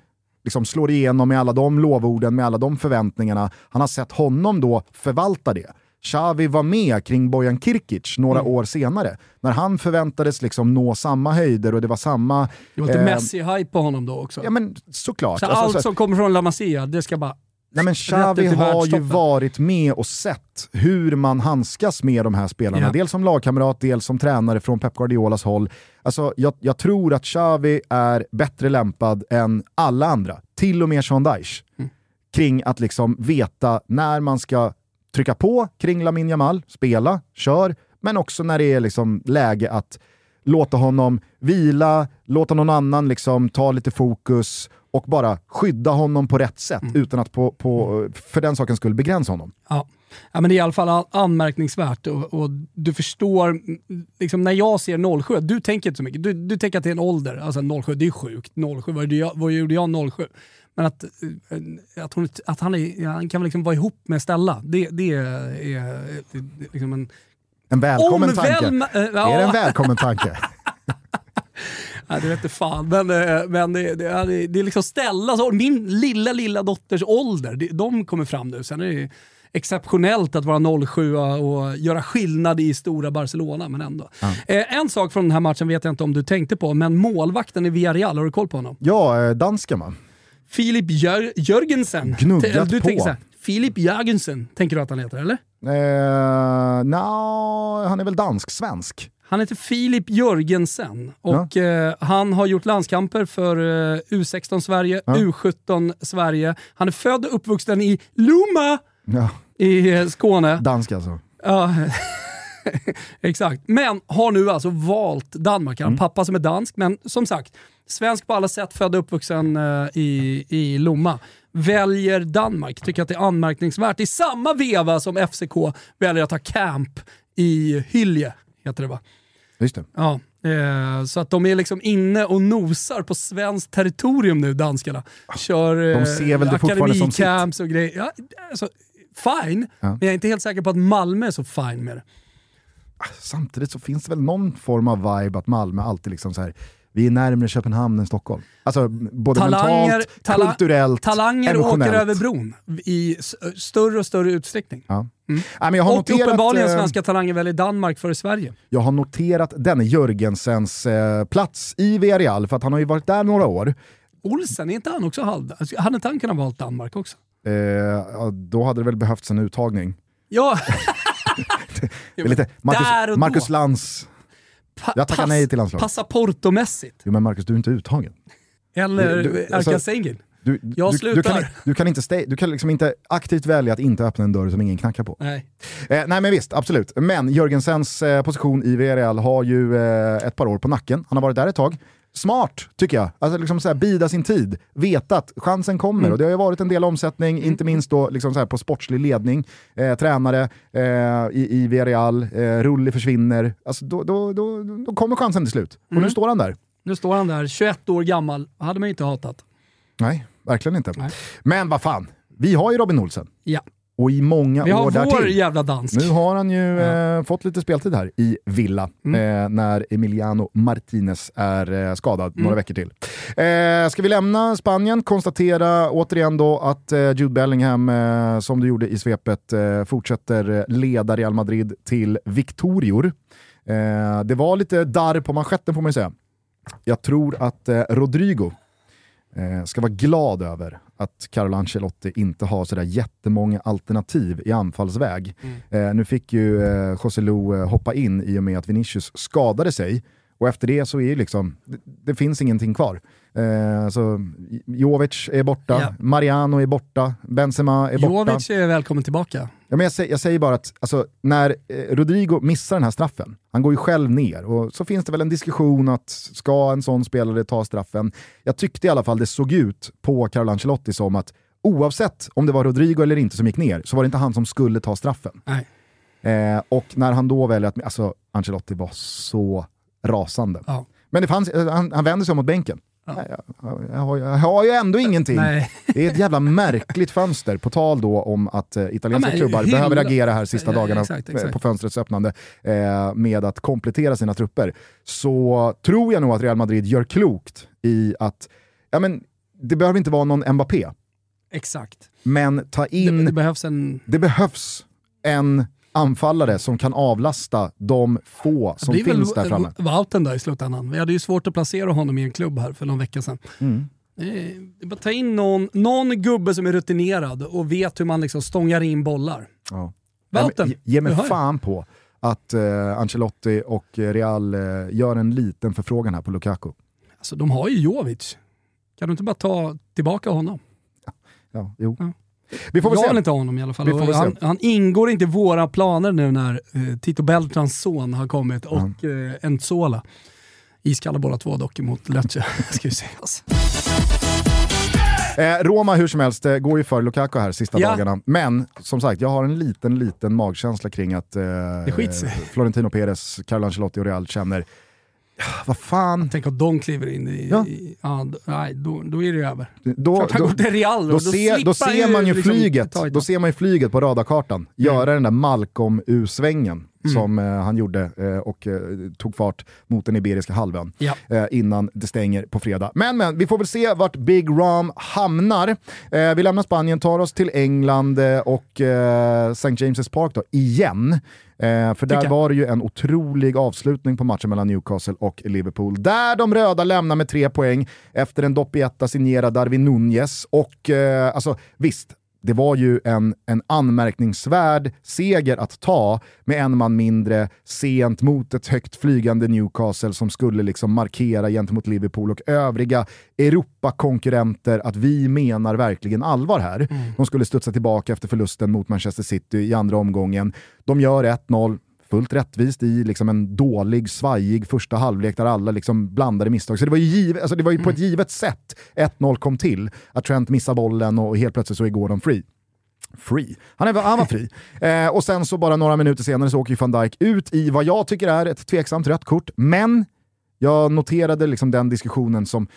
liksom slår igenom med alla de lovorden, med alla de förväntningarna, han har sett honom då förvalta det. Xavi var med kring Bojan Kirkic några mm. år senare, när han förväntades liksom nå samma höjder och det var samma... Det var lite eh, Messi-hype på honom då också. Ja men såklart. Så alltså, allt så, som kommer från La Masia, det ska bara Nej men Xavi har ju varit med och sett hur man handskas med de här spelarna. Ja. Dels som lagkamrat, dels som tränare från Pep Guardiolas håll. Alltså, jag, jag tror att Xavi är bättre lämpad än alla andra, till och med Sean Dyche, mm. kring att liksom veta när man ska trycka på kring Lamin Jamal, spela, kör, men också när det är liksom läge att låta honom vila, låta någon annan liksom ta lite fokus och bara skydda honom på rätt sätt mm. utan att på, på, för den saken skulle begränsa honom. Ja. ja, men det är i alla fall anmärkningsvärt och, och du förstår, liksom när jag ser 07, du tänker inte så mycket, du, du tänker att det är en ålder, alltså 07, det är sjukt, 07, vad, jag, vad gjorde jag 07? Men att, eh, att, hon, att han, är, han kan liksom vara ihop med Stella, det, det är liksom en... En välkommen tanke. Ja. Är det en välkommen tanke? <laughs> <laughs> <laughs> Nej, det vet fan. Men, eh, men det, det, det är liksom Stellas alltså, min lilla, lilla dotters ålder, de kommer fram nu. Sen är det exceptionellt att vara 07 och göra skillnad i stora Barcelona, men ändå. Eh, en sak från den här matchen vet jag inte om du tänkte på, men målvakten i Villarreal, har du koll på honom? Ja, eh, dansken va? Filip Jör Jörgensen. Gnuggat du på. Filip Jörgensen, tänker du att han heter eller? Eh, no, han är väl dansk-svensk? Han heter Filip Jörgensen och ja. eh, han har gjort landskamper för eh, U16 Sverige, ja. U17 Sverige. Han är född och uppvuxen i Lomma ja. i eh, Skåne. Dansk alltså. Ja. <laughs> Exakt. Men har nu alltså valt Danmark. Han har Mm. pappa som är dansk, men som sagt, svensk på alla sätt, född och uppvuxen eh, i, i Lomma. Väljer Danmark. Tycker att det är anmärkningsvärt. I samma veva som FCK väljer att ha camp i Hylje, heter det va? Just det. Ja, eh, så att de är liksom inne och nosar på svenskt territorium nu, danskarna. Kör De eh, ser väl det fortfarande som sitt. och grejer. Ja, alltså, fine, Ja. men jag är inte helt säker på att Malmö är så fine med det. Samtidigt så finns det väl någon form av vibe att Malmö alltid liksom så här, vi är närmare Köpenhamn än Stockholm. Alltså både Talanger, mentalt, tala- kulturellt, Talanger emotionellt. åker över bron i större och större utsträckning. Ja. Nej, men jag, har Och noterat, uppenbarligen eh, svenska talanger väljer Danmark före Sverige. jag har noterat denne Jörgensens eh, plats i Villarreal, för att han har ju varit där några år. Olsen, är inte han också halv... Alltså, hade inte han kunnat valt Danmark också? Eh, ja, då hade det väl behövts en uttagning. Ja, <laughs> <laughs> lite Marcus. Marcus Lantz. Pa- Jag tackar pass- nej till landslaget. Passaportomässigt. Jo men Marcus, du är inte uttagen. Eller Du- du- alltså-. Du, Jag du, du, kan, slutar. du kan, inte, stay, du kan liksom inte aktivt välja att inte öppna en dörr som ingen knackar på. Nej. Eh, nej men visst, absolut. Men Jörgensens eh, position i Villarreal har ju eh, ett par år på nacken. Han har varit där ett tag. Smart, tycker jag. Alltså liksom så här, bida sin tid. Veta att chansen kommer. Mm. Och det har ju varit en del omsättning, inte minst då liksom så här på sportslig ledning. Eh, tränare eh, i, i Villarreal, eh, Rulli försvinner. Alltså, då, då, då, då kommer chansen till slut. Och Mm. nu står han där. Nu står han där, 21 år gammal. hade man inte hatat. Nej, verkligen inte. Nej. Men vad fan, vi har ju Robin Olsen. Ja. Och i många Vi har år vår därtill. jävla dansk. Nu har han ju Ja. Mm. eh, fått lite speltid här i Villa eh, när Emiliano Martinez är eh, skadad Mm. några veckor till. Eh, ska vi lämna Spanien? Konstatera återigen då att eh, Jude Bellingham, eh, som du gjorde i svepet, eh, fortsätter leda Real Madrid till viktorior. Eh, det var lite darr på manschetten får man ju säga. Jag tror att Rodrigo ska vara glad över att Carlo Ancelotti inte har sådär jättemånga alternativ i anfallsväg. Eh, nu fick ju eh, José Lu eh, hoppa in i och med att Vinicius skadade sig. Och efter det så är ju liksom, det, det finns ingenting kvar. Eh, så Jovic är borta, Ja. Mariano är borta, Benzema är borta. Jovic är välkommen tillbaka. Ja, men jag, säger, jag säger bara att alltså, när eh, Rodrigo missar den här straffen, han går ju själv ner och så finns det väl en diskussion att ska en sån spelare ta straffen? Jag tyckte i alla fall det såg ut på Carlo Ancelotti som att oavsett om det var Rodrigo eller inte som gick ner så var det inte han som skulle ta straffen. Nej. Eh, och när han då väljer att, alltså Ancelotti var så rasande. Ja. Men det fanns, eh, han, han vänder sig om mot bänken. Nej, Jag, har, jag har ju ändå ingenting. Nej. Det är ett jävla märkligt fönster, på tal då om att eh, italienska Ja, men klubbar hylla- behöver agera här sista Ja, dagarna exakt, eh, exakt. på fönstrets öppnande eh, med att komplettera sina trupper. Så tror jag nog att Real Madrid gör klokt i att, ja men det behöver inte vara någon Mbappé, Exakt. men ta Det, in, det det, behövs en... behövs en anfallare som kan avlasta de få Det som blir väl finns där framme. Wouten då i slutändan. Vi hade ju svårt att placera honom i en klubb här för någon vecka sedan. Mm. Det det bara ta in någon, någon gubbe som är rutinerad och vet hur man liksom stångar in bollar. Ja. Wouten, ge, ge mig fan på att eh, Ancelotti och Real eh, gör en liten förfrågan här på Lukaku. Alltså de har ju Jovic. Kan du inte bara ta tillbaka honom? Ja, jo. Ja. Vi får väl jag se. vill inte ha honom i alla fall. Han, han ingår inte i våra planer nu när eh, Tito Beltrans son har kommit och eh, Entzola. Iskalla båda två dock emot Lecce, <laughs> ska vi säga. Alltså. Eh, Roma hur som helst eh, går ju för Lukaku här sista Ja. dagarna. Men som sagt, jag har en liten, liten magkänsla kring att eh. Florentino Perez, Carlo Ancelotti och Real känner, "Ja, vad fan, Tänk om de kliver in i... Ja. i ja, nej, då, då är det över. då, Klart han då, går till Real då, ser, slipper då ser man ju liksom flyget, då ser man ju flyget på radarkartan göra den där Malcolm-U-svängen Mm. som eh, han gjorde eh, och eh, tog fart mot den Iberiska halvön Ja. eh, innan det stänger på fredag. Men, men vi får väl se vart Big Ram hamnar. Eh, vi lämnar Spanien, tar oss till England och St. James' Park då, igen. Eh, för där var det ju en otrolig avslutning på matchen mellan Newcastle och Liverpool. Där de röda lämnar med tre poäng efter en doppietta signerad Darwin Nunez. Och eh, alltså visst, det var ju en, en anmärkningsvärd seger att ta med en man mindre sent mot ett högt flygande Newcastle som skulle liksom markera gentemot Liverpool och övriga Europakonkurrenter att vi menar verkligen allvar här. De skulle studsa tillbaka efter förlusten mot Manchester City i andra omgången. De gör 1-0, fullt rättvist i liksom en dålig, svajig första halvlek där alla liksom blandade misstag. Så det var ju, givet, alltså det var ju på ett mm. givet sätt 1-0 kom till, att Trent missar bollen och helt plötsligt så är Gordon free. Free. Han, är, han var fri. <laughs> Eh, och sen så bara några minuter senare så åker ju van Dijk ut i vad jag tycker är ett tveksamt rött kort, men jag noterade liksom den diskussionen som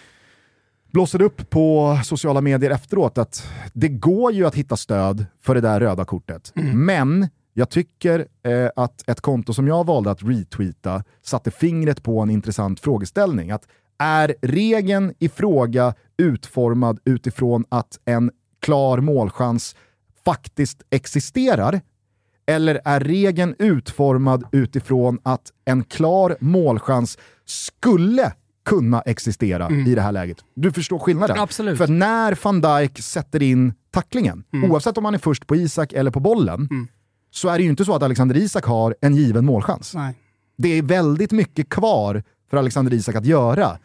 blossade upp på sociala medier efteråt att det går ju att hitta stöd för det där röda kortet. Mm. Men jag tycker eh, att ett konto som jag valde att retweeta satte fingret på en intressant frågeställning. Att är regeln i fråga utformad utifrån att en klar målchans faktiskt existerar? Eller är regeln utformad utifrån att en klar målchans skulle kunna existera mm. i det här läget. Du förstår skillnaden. Absolut. För när van Dijk sätter in tacklingen, mm. oavsett om han är först på Isak eller på bollen, mm. Så är det ju inte så att Alexander Isak har en given målchans. Nej. Det är väldigt mycket kvar för Alexander Isak att göra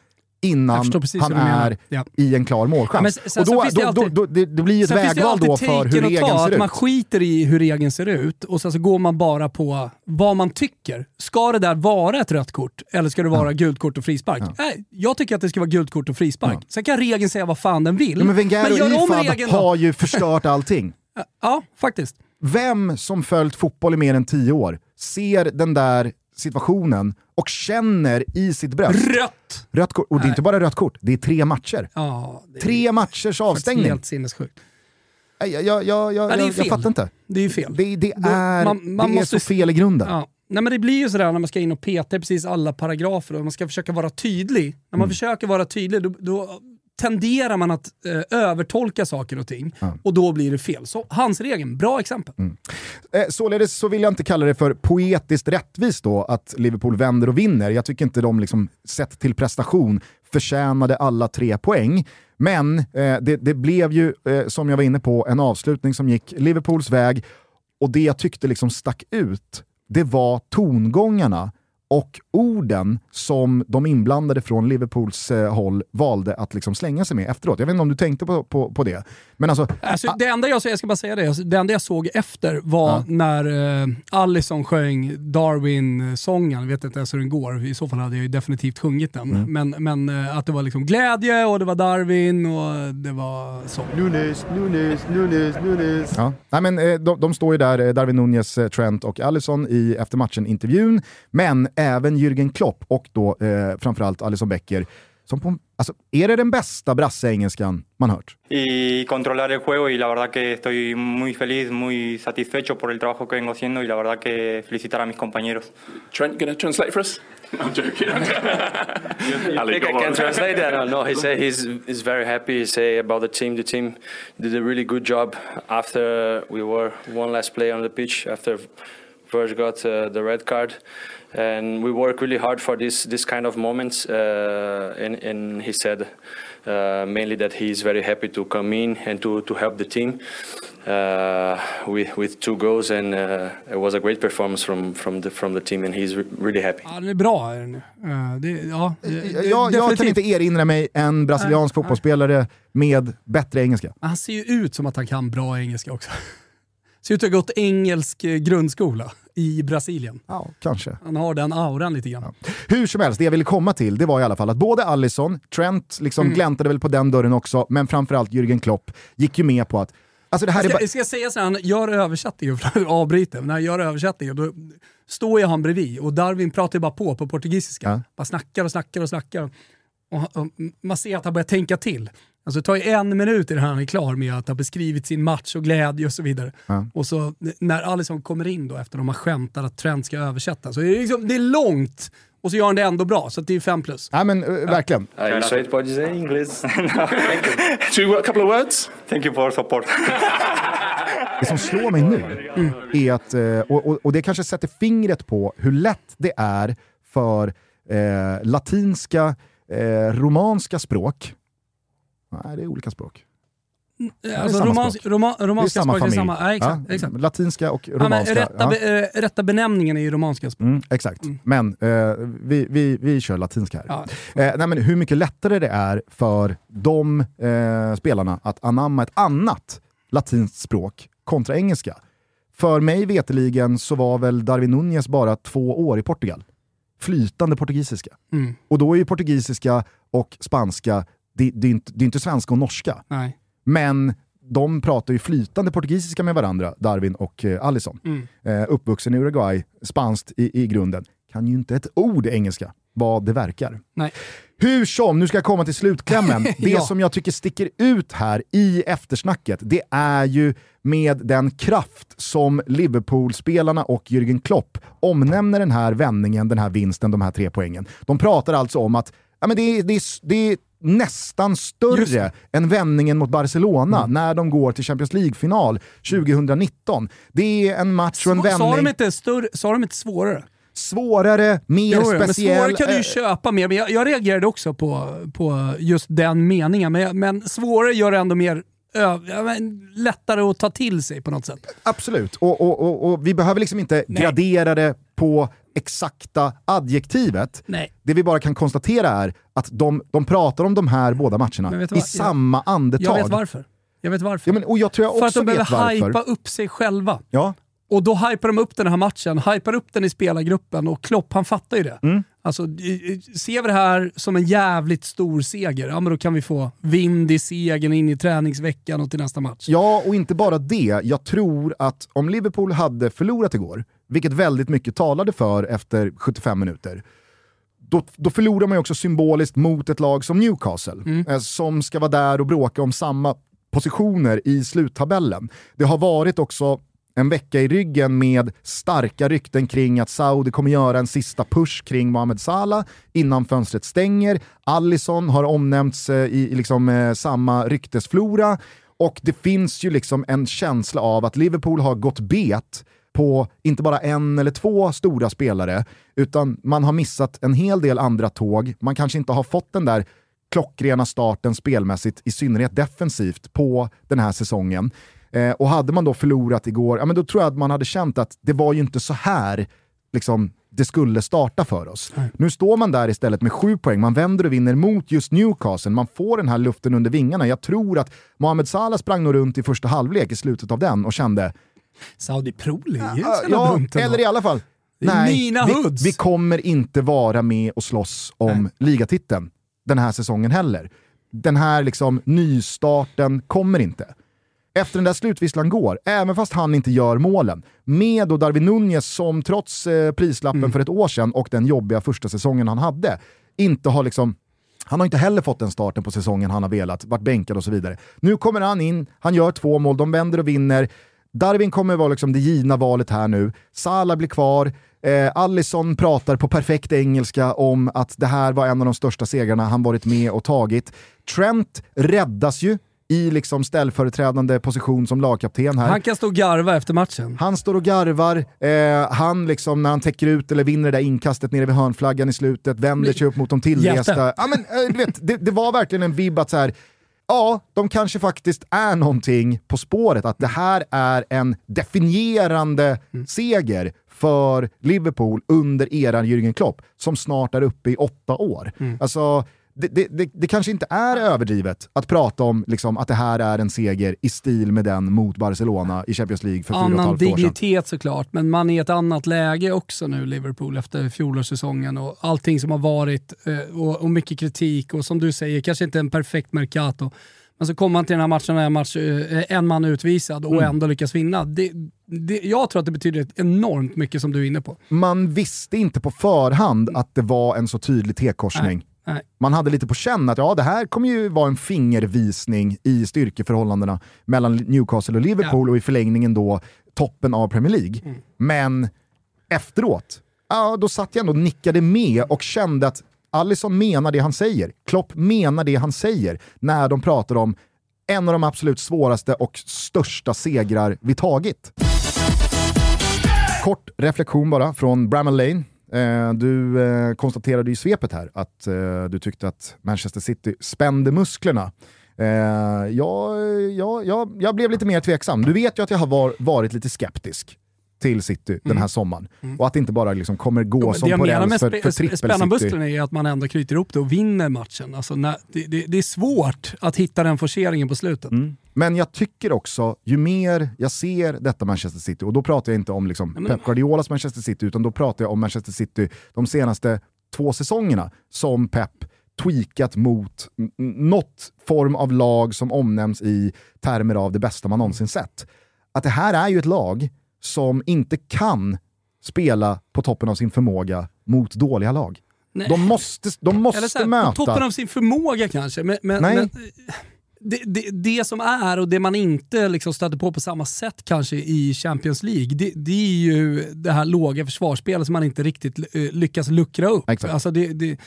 innan han är ja. i en klar målchans. Ja, och då, då, alltid, då, det, det, blir ju ett vägval då för hur regeln ta, ser ut. Man skiter i hur regeln ser ut och sen så går man bara på vad man tycker. Ska det där vara ett rött kort eller ska det vara ja. gult kort och frispark? Nej, jag tycker att det ska vara gult kort och frispark. Ja. Sen kan regeln säga vad fan den vill. men Wenger och Ifad har ju förstört allting. <laughs> ja, faktiskt. Vem som följt fotboll i mer än tio år ser den där situationen och känner i sitt bröst. Rött! rött kort. Och det är inte bara rött kort, det är tre matcher. Ja, tre matchers avstängning. Helt sinnessjukt. Jag, jag, jag, jag, jag, jag fattar inte. Det är ju fel. Det, det är, man, man det måste... är så fel i grunden. Ja. Nej, men det blir ju sådär när man ska in och peta i precis alla paragrafer och man ska försöka vara tydlig. När man mm. försöker vara tydlig, då, då tenderar man att eh, övertolka saker och ting ja. och då blir det fel. Så hans regeln, bra exempel. Mm. Eh, således så vill jag inte kalla det för poetiskt rättvist då att Liverpool vänder och vinner. Jag tycker inte de, liksom, sett till prestation, förtjänade alla tre poäng. Men eh, det, det, blev ju, eh, som jag var inne på, en avslutning som gick Liverpools väg och det jag tyckte liksom stack ut, det var tongångarna och orden som de inblandade från Liverpools eh, håll valde att liksom slänga sig med efteråt. Jag vet inte om du tänkte på, på, på det. Men alltså, alltså, det enda jag, jag ska bara säga det, alltså, det enda jag såg efter var ja. när eh, Allison sjöng Darwin-sången, vet inte ens hur den går, i så fall hade jag definitivt sjungit den. Mm. Men, men eh, att det var liksom glädje och det var Darwin och det var så. Nunes, Nunes, Nunes, Nunes. Ja. Nej, men, eh, de, de står ju där, eh, Darwin Nunes, Trent och Allison i efter matchen-intervjun. Men även Jürgen Klopp och då eh, framförallt Alisson Becker som på, alltså, är det den bästa brasseengelskan man hört? Y controlar el juego y la verdad que estoy muy feliz, muy satisfecho por el trabajo que vengo haciendo y la verdad que felicitar a mis compañeros. Trent, gonna translate for us? <laughs> I'm joking. Ali, think I can translate that? No, no, he said he's, he's very happy. He say about the team. The team did a really good job after we were one last play on the pitch after Verge got uh, the red card. and we work really hard for this this kind of moments. Uh, and, and he said uh, mainly that he is very happy to come in and to, to help the team uh, with with two goals, and uh, it was a great performance from from the from the team, and he's really happy. Ja, det är bra. Uh, det, ja, det, jag, jag kan inte erinra mig en brasiliansk fotbollsspelare med bättre engelska. Han ser ju ut som att han kan bra engelska också. <laughs> Ser ut att ha gått engelsk eh, grundskola i Brasilien. Ja, kanske. Han har den auran lite grann. Ja. Hur som helst, det jag ville komma till det var i alla fall att både Allison, Trent liksom mm. gläntade väl på den dörren också, men framförallt Jürgen Klopp gick ju med på att Alltså det här ska, är bara... ska jag säga så här, han gör översättningen, <laughs> avbryter, när han gör översättningen då står jag han bredvid och Darwin pratar ju bara på på portugisiska. Ja. Bara snackar och snackar och snackar. Och, och man ser att han börjar tänka till. Alltså det tar ju en minut innan han är klar med att ha beskrivit sin match och glädje och så vidare. Ja. Och så när Alisson kommer in då efter att de har skämtat att Trent ska översätta, så är det, liksom, det är långt och så gör han det ändå bra, så det är fem plus. Ja men uh, verkligen. Uh, you say it what you say in English. <laughs> no, Two, a couple of words? Thank you for support. <laughs> det som slår mig nu mm. är att, eh, och, och, och, det kanske sätter fingret på hur lätt det är för eh, latinska, eh, romanska språk Nej, det är olika språk. Alltså romans, roma, romanska det är samma språk, familj. Samma, ja, exakt, ja, exakt. Latinska och romanska. Ja, rätta. Be, rätta benämningen är ju romanska språk. Mm, exakt, mm. men eh, vi, vi, vi kör latinska här. Eh, nej, men hur mycket lättare det är för de eh, spelarna att anamma ett annat latinskt språk kontra engelska. För mig veteligen så var väl Darwin Nunez bara två år i Portugal. Flytande portugisiska. Mm. Och då är ju portugisiska och spanska, det, det, är, inte, det är inte svenska och norska. Nej. Men de pratar ju flytande portugisiska med varandra, Darwin och eh, Alisson. Mm. Eh, uppvuxen i Uruguay, spanskt i, i grunden. Kan ju inte ett ord engelska, vad det verkar. Nej. Hur som, nu ska jag komma till slutklämmen. <laughs> Det Ja. som jag tycker sticker ut här i eftersnacket, det är ju med den kraft som Liverpool-spelarna och Jürgen Klopp omnämner den här vändningen, den här vinsten, de här tre poängen. De pratar alltså om att ja, men det, det, det nästan större än vändningen mot Barcelona när de går till Champions League-final 2019. Det är en match och en Sa de vändning inte, större, sa de inte svårare? svårare, mer Jo, speciell. svårare kan du ju eh, köpa mer, men jag, jag reagerade också på, på just den meningen. Men, men svårare gör det ändå mer lättare att ta till sig på något sätt. Absolut, och, och, och, och vi behöver liksom inte Nej. gradera det på exakta adjektivet. Nej. Det vi bara kan konstatera är att de, de pratar om de här båda matcherna i samma andetag. Jag vet varför. Jag vet varför. Ja, men, och jag tror jag För att också de vet behöver varför. hypa upp sig själva. Ja, Och då hypar de upp den här matchen, hypar upp den i spelargruppen och Klopp han fattar ju det. Mm. Alltså, ser vi det här som en jävligt stor seger, ja men då kan vi få vind i segern in i träningsveckan och till nästa match. Ja, och inte bara det. Jag tror att om Liverpool hade förlorat igår, vilket väldigt mycket talade för efter 75 minuter, då, då förlorar man ju också symboliskt mot ett lag som Newcastle, eh, som ska vara där och bråka om samma positioner i sluttabellen. Det har varit också en vecka i ryggen med starka rykten kring att Saudi kommer göra en sista push kring Mohamed Salah innan fönstret stänger. Allison har omnämnts eh, i, i liksom, eh, samma ryktesflora. Och det finns ju liksom en känsla av att Liverpool har gått bet på inte bara en eller två stora spelare, utan man har missat en hel del andra tåg. Man kanske inte har fått den där klockrena starten spelmässigt, i synnerhet defensivt, på den här säsongen. Eh, och hade man då förlorat igår, ja, men då tror jag att man hade känt att det var ju inte så här liksom, det skulle starta för oss. Nu står man där istället med sju poäng, man vänder och vinner mot just Newcastle, man får den här luften under vingarna. Jag tror att Mohamed Salah sprang nog runt i första halvlek i slutet av den och kände Saudi Pro League, Ja, ändå. eller i alla fall. Mina vi, vi kommer inte vara med och slåss om ligatiteln den här säsongen heller. Den här liksom nystarten kommer inte. Efter den där slutvisslan går, även fast han inte gör målen, med då Darwin Nunez som trots eh, prislappen Mm. för ett år sedan och den jobbiga första säsongen han hade, inte har liksom han har inte heller fått den starten på säsongen han har velat, varit bänkad och så vidare. Nu kommer han in, han gör två mål, de vänder och vinner. Darwin kommer vara liksom det givna valet här nu. Salah blir kvar. Eh, Allison pratar på perfekt engelska om att det här var en av de största segrarna han varit med och tagit. Trent räddas ju i liksom ställföreträdande position som lagkapten här. Han kan stå och garva efter matchen. Han står och garvar, eh, han liksom när han täcker ut eller vinner det där inkastet nere vid hörnflaggan i slutet, vänder sig upp mot de tillresta. Ja, men, eh, du vet, det, det var verkligen en vibb att så här, ja, de kanske faktiskt är någonting på spåret, att det här är en definierande seger för Liverpool under eran Jürgen Klopp, som snart är uppe i åtta år. Alltså, det, det, det, det kanske inte är överdrivet att prata om liksom, att det här är en seger i stil med den mot Barcelona i Champions League för fyra och ett Annan halvt år sedan. dignitet såklart, men man är i ett annat läge också nu, Liverpool, efter fjolårssäsongen och allting som har varit eh, och, och mycket kritik och som du säger, kanske inte en perfekt Mercato. Men så kommer man till den här matchen, en, match, eh, en man utvisad och Mm. ändå lyckas vinna. Det, det, jag tror att det betyder enormt mycket som du är inne på. Man visste inte på förhand att det var en så tydlig T-korsning. Nej. Man hade lite på känn att ja, det här kommer ju vara en fingervisning i styrkeförhållandena mellan Newcastle och Liverpool och i förlängningen då toppen av Premier League. Mm. Men efteråt, ja, då satt jag ändå och nickade med och kände att Alisson menar det han säger. Klopp menar det han säger när de pratar om en av de absolut svåraste och största segrar vi tagit. Kort reflektion bara från Bramall Lane. Eh, du eh, konstaterade i svepet här att eh, du tyckte att Manchester City spände musklerna. Jag, jag, jag, jag blev lite mer tveksam. Du vet ju att jag har var, varit lite skeptisk till City den här sommaren. Och att det inte bara liksom kommer gå Mm. Jo, som på räls för, för spe- spänna trippel-City. musklerna är att man ändå knyter ihop det och vinner matchen. Alltså, när, det, det, det är svårt att hitta den forceringen på slutet. Mm. Men jag tycker också, ju mer jag ser detta Manchester City, och då pratar jag inte om liksom men... Pep Guardiolas Manchester City, utan då pratar jag om Manchester City de senaste två säsongerna som Pep tweakat mot något form av lag som omnämns i termer av det bästa man någonsin sett. Att det här är ju ett lag som inte kan spela på toppen av sin förmåga mot dåliga lag. Nej. De måste, de måste här, möta... På toppen av sin förmåga kanske, men, men, men det, det, det, som är och det man inte liksom stöter på på samma sätt kanske i Champions League, det, det är ju det här låga försvarsspelet som man inte riktigt eh, lyckas luckra upp. Alltså det, det,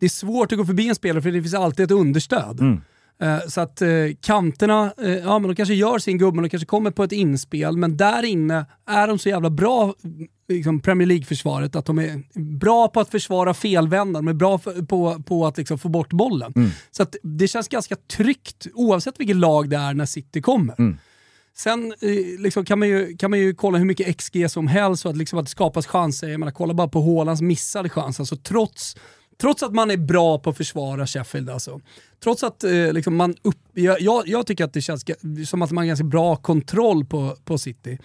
det är svårt att gå förbi en spelare för det finns alltid ett understöd. Mm. Uh, så att uh, kanterna, uh, ja men de kanske gör sin gubbe, de kanske kommer på ett inspel, men där inne är de så jävla bra, liksom Premier League-försvaret, att de är bra på att försvara felvändare, de är bra på, på att liksom få bort bollen. Mm. Så att det känns ganska tryggt oavsett vilket lag det är när City kommer. Mm. Sen liksom, kan, man ju, kan man ju kolla hur mycket XG som helst och att, liksom, att det skapas chanser. Jag menar, kolla bara på Haalands missade chans. Alltså, trots Trots att man är bra på att försvara Sheffield alltså. Trots att eh, liksom man upp, jag, jag, jag, tycker att det känns som att man har ganska bra kontroll på, på City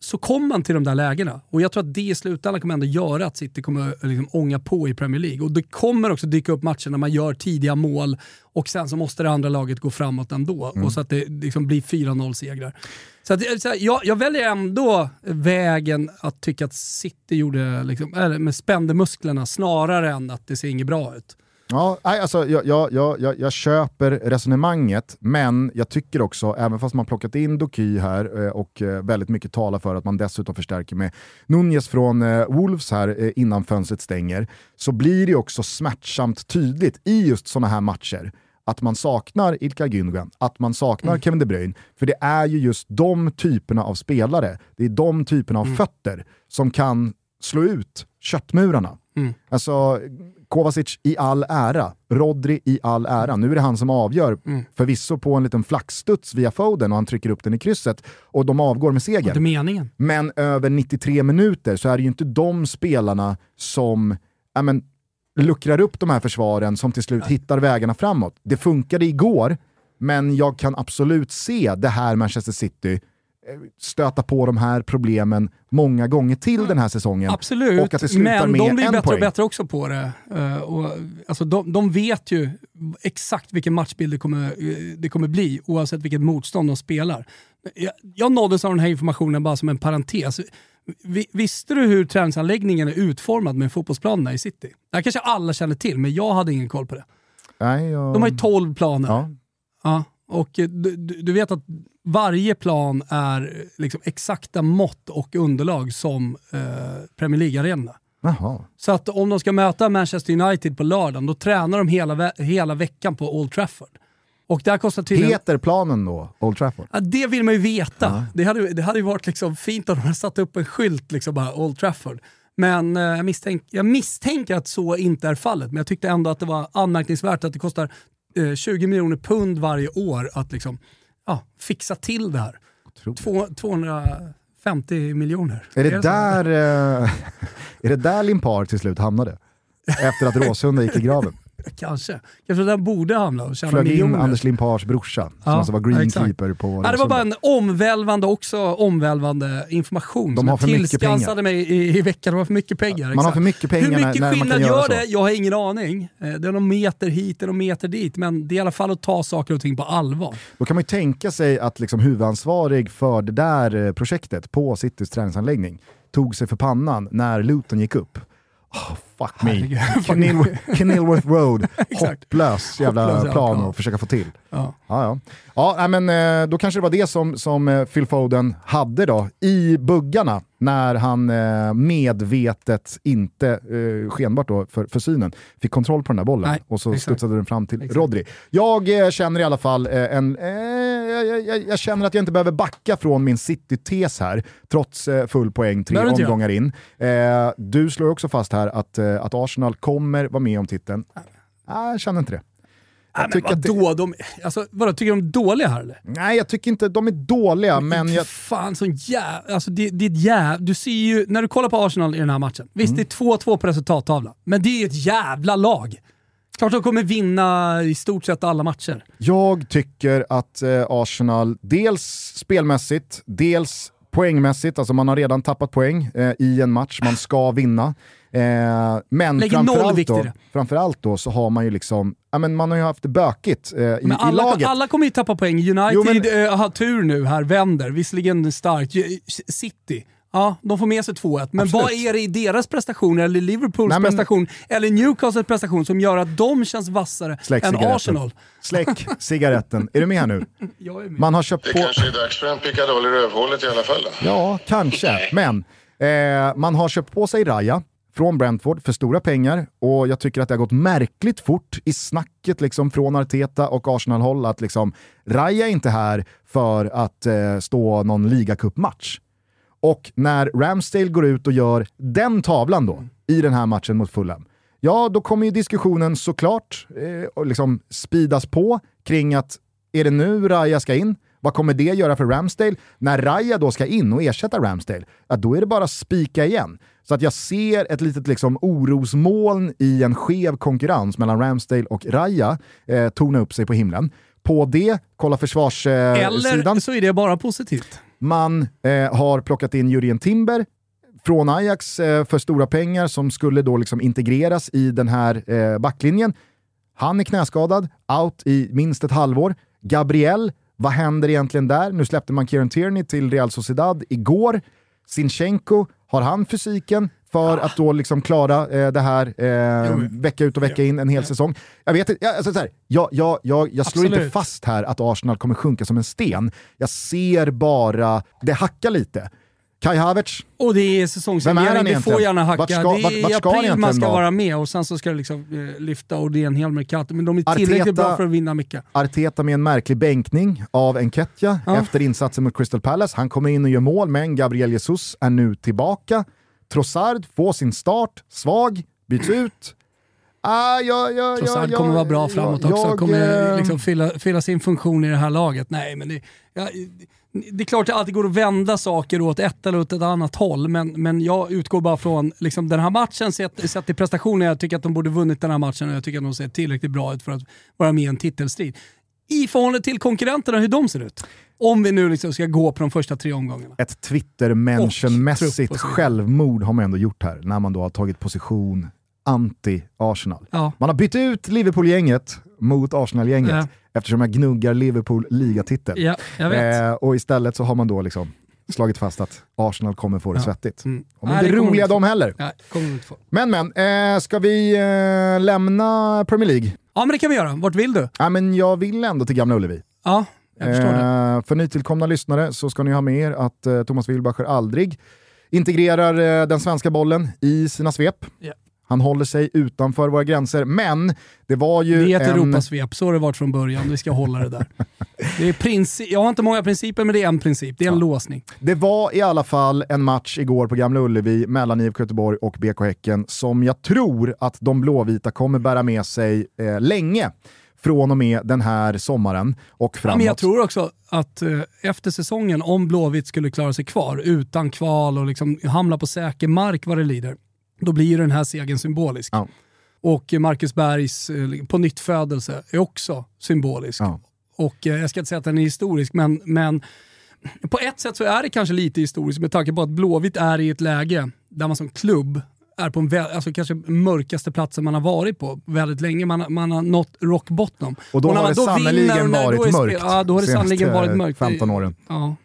så kommer man till de där lägena. Och jag tror att det i slutändan kommer ändå göra att City kommer liksom ånga på i Premier League. Och det kommer också dyka upp matcher när man gör tidiga mål och sen så måste det andra laget gå framåt ändå. Mm. Och så att det liksom blir 4-0-segrar. Så, att, så jag, jag, väljer ändå vägen att tycka att City gjorde, liksom, eller spände musklerna snarare än att det ser inget bra ut. Ja, alltså, jag, jag, jag, jag, köper resonemanget, men jag tycker också, även fast man plockat in Doky här eh, och eh, väldigt mycket talar för att man dessutom förstärker med Nunez från eh, Wolves här innan fönstret stänger, så blir det också smärtsamt tydligt i just sådana här matcher att man saknar Ilkay Gündogan, att man saknar mm. Kevin De Bruyne. För det är ju just de typerna av spelare, det är de typerna av mm. fötter som kan slå ut köttmurarna. Mm. Alltså, Kovacic i all ära, Rodri i all ära. Nu är det han som avgör, mm. förvisso på en liten flaxstuds via Foden och han trycker upp den i krysset och de avgår med seger. Det är meningen. Men över 93 minuter så är det ju inte de spelarna som ja, men, luckrar upp de här försvaren som till slut hittar vägarna framåt. Det funkade igår, men jag kan absolut se det här Manchester City stöta på de här problemen många gånger till mm. den här säsongen. Absolut, och att det men med de blir bättre poäng. och bättre också på det. Uh, och, alltså, de, de, vet ju exakt vilken matchbild det kommer, uh, det kommer bli, oavsett vilket motstånd de spelar. Jag, jag nåddes av den här informationen bara som en parentes. Vi, visste du hur träningsanläggningen är utformad med fotbollsplanerna i city? Det här kanske alla känner till, men jag hade ingen koll på det. Nej, jag... De har ju 12 planer. Ja. ja. Och eh, du, du, vet att varje plan är liksom exakta mått och underlag som eh, Premier League-arenorna. Så att om de ska möta Manchester United på lördagen, då tränar de hela, ve hela veckan på Old Trafford. Och där kostar tydligen... Heter planen då Old Trafford? Ja, det vill man ju veta. Ja. Det, hade, det hade ju varit liksom fint om de hade satt upp en skylt, liksom bara Old Trafford. Men eh, jag, misstänk, jag misstänker att så inte är fallet, men jag tyckte ändå att det var anmärkningsvärt att det kostar 20 eh, miljoner pund varje år att liksom, ja, fixa till det här. Två, 250 miljoner. Är det, är det där, eh, <laughs> är det där Limpar till slut hamnade? Efter att <laughs> Råsunda gick i graven? <laughs> Kanske. Kanske den borde hamna och tjäna Flög miljoner. in Anders Limpars brorsa, som ja, alltså var greenkeeper ja, på ja, Det var bara en omvälvande, också omvälvande information De har för mycket pengar. mig i, i veckan. De har för mycket pengar. Man har för mycket pengar Hur mycket när, när skillnad gör det? Jag har ingen aning. Eh, det är någon meter hit och någon meter dit, men det är i alla fall att ta saker och ting på allvar. Då kan man ju tänka sig att liksom huvudansvarig för det där eh, projektet på Citys träningsanläggning tog sig för pannan när Luton gick upp. Oh, fuck me. Kenilworth <laughs> Road, <laughs> hopplös jävla Hopplös, plan ja. att försöka få till. Ja. Ja, ja. ja men, eh, då kanske det var det som, som eh, Phil Foden hade då i buggarna när han eh, medvetet, inte skenbart då för, för synen, fick kontroll på den där bollen Nej, och så exakt. studsade den fram till exakt. Rodri. Jag känner i alla fall en... Jag, jag, jag, känner att jag inte behöver backa från min City-tes här, trots full poäng tre omgångar in. du slår också fast här att att Arsenal kommer vara med om titeln? Nej, jag känner inte det. Jag Nej, men vadå? Det... De, alltså, vadå, tycker de är dåliga här eller? Nej, jag tycker inte de är dåliga, men... men jag... Fan, sån jäv... Alltså, det, jäv... Du ser ju, när du kollar på Arsenal i den här matchen, visst mm. det är 2-2 på resultattavlan, men det är ett jävla lag. Klart de kommer vinna i stort sett alla matcher. Jag tycker att eh, Arsenal, dels spelmässigt, dels poängmässigt, alltså man har redan tappat poäng eh, i en match man ska vinna. Eh, men framförallt då, framförallt då så har man ju liksom, ja, men man har ju haft det bökigt eh, i, Men i alla, laget. alla kommer ju tappa poäng. United Jo, men- eh, har tur nu här, vänder. Visserligen starkt. City, ja, de får med sig 2-1. Men Absolut. vad är det i deras prestationer, eller Liverpools Nej, men- prestation, eller Newcastles prestation som gör att de känns vassare Släck än cigaretten. Arsenal? Släck <laughs> cigaretten. Är du med här nu? Jag är med. Man har köpt Det på... kanske är dags för en pickadoll i rövhålet i alla fall. Då. Ja, kanske. Men eh, man har köpt på sig Raja från Brentford för stora pengar och jag tycker att det har gått märkligt fort i snacket liksom från Arteta och Arsenal-håll att liksom, Raja är inte här för att eh, stå någon ligacupmatch. Och när Ramsdale går ut och gör den tavlan då, i den här matchen mot Fulham, ja då kommer ju diskussionen såklart eh, liksom speedas på kring att är det nu Raja ska in? Vad kommer det göra för Ramsdale? När Raja då ska in och ersätta Ramsdale, ja, då är det bara spika igen. Så att jag ser ett litet liksom, orosmoln i en skev konkurrens mellan Ramsdale och Raja eh, torna upp sig på himlen. På det, kolla försvarssidan. Eh, Eller sidan. så är det bara positivt. Man eh, har plockat in Jurien Timber från Ajax eh, för stora pengar som skulle då liksom integreras i den här eh, backlinjen. Han är knäskadad, out i minst ett halvår. Gabriel, vad händer egentligen där? Nu släppte man Kieran Tierney till Real Sociedad igår. Sinchenko, har han fysiken för att då liksom klara eh, det här eh, vecka ut och vecka in en hel säsong? Jag vet jag, alltså, så här, jag, jag, jag, jag slår inte fast här att Arsenal kommer sjunka som en sten. Jag ser bara, det hackar lite. Kai Havertz, Och det är är säsongssignering, det får gärna hacka. Vart ska- det vart- är vart i ska han april man ska vara? vara med och sen så ska det liksom eh, lyfta och det är en hel Mercato. Men de är tillräckligt Arteta- bra för att vinna mycket. Arteta med en märklig bänkning av Enketia Ja. efter insatsen mot Crystal Palace. Han kommer in och gör mål, men Gabriel Jesus är nu tillbaka. Trossard får sin start, svag, byts ut. Ah, ja, ja, Trossard ja, kommer vara bra framåt också. kommer eh, liksom fylla, fylla sin funktion i det här laget. Nej, men det, det är klart att det alltid går att vända saker åt ett eller åt ett annat håll, men, men jag utgår bara från liksom, den här matchen, sett, sett i prestationen. Jag tycker att de borde vunnit den här matchen och jag tycker att de ser tillräckligt bra ut för att vara med i en titelstrid. I förhållande till konkurrenterna, hur de ser ut. Om vi nu liksom ska gå på de första tre omgångarna. Ett Twitter-mentionmässigt Och och självmord har man ändå gjort här, när man då har tagit position anti-Arsenal. Ja. Man har bytt ut Liverpool-gänget mot Arsenal-gänget Ja. eftersom jag gnuggar Liverpool ligatitel. Ja. Eh, och istället så har man då liksom slagit fast att Arsenal kommer få det Ja. svettigt. Mm. De Nej, är det kommer roliga de heller. Nej. Men men, eh, ska vi eh, lämna Premier League? Ja, men det kan vi göra. Vart vill du? Ja, men jag vill ändå till Gamla Ullevi. Ja, jag förstår det. Eh, för nytillkomna lyssnare så ska ni ha med er att eh, Thomas Wilbacher aldrig integrerar eh, den svenska bollen i sina svep. Ja. Han håller sig utanför våra gränser, men det var ju Det är ett en... Europasvep, så har det varit från början. Vi ska hålla det där. <laughs> Det är princip, jag har inte många principer, men det är en princip. Det är en låsning. Det var i alla fall en match igår på Gamla Ullevi mellan IFK Göteborg och BK Häcken som jag tror att de blåvita kommer bära med sig eh, länge från och med den här sommaren och Ja, framåt. men jag tror också att eh, efter säsongen, om Blåvitt skulle klara sig kvar utan kval och liksom hamna på säker mark vad det lider, då blir ju den här segern symbolisk. Ja. Och Marcus Bergs eh, på nytt födelse är också symbolisk. Ja. Och eh, jag ska inte säga att den är historisk, men, men på ett sätt så är det kanske lite historiskt med tanke på att Blåvitt är i ett läge där man som klubb är på en alltså kanske mörkaste platsen man har varit på väldigt länge. Man, man har nått rock bottom. Och då har man det sannerligen varit mörkt Ja, då har det senaste sannerligen varit mörkt. 15 åren. Ja,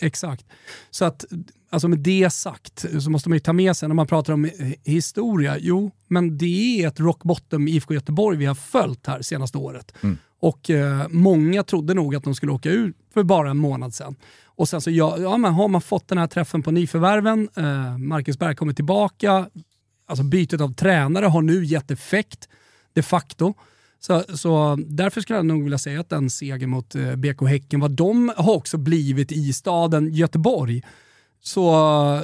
exakt. Så att, alltså med det sagt så måste man ju ta med sig när man pratar om eh, historia, jo, men det är ett rock bottom IFK Göteborg vi har följt här senaste året. Mm. Och eh, många trodde nog att de skulle åka ut för bara en månad sedan. Och sen så ja, ja, men har man fått den här träffen på nyförvärven, eh, Marcus Berg kommer tillbaka, alltså bytet av tränare har nu gett effekt de facto. Så, så därför skulle jag nog vilja säga att den seger mot eh, BK Häcken, vad de har också blivit i staden Göteborg. Så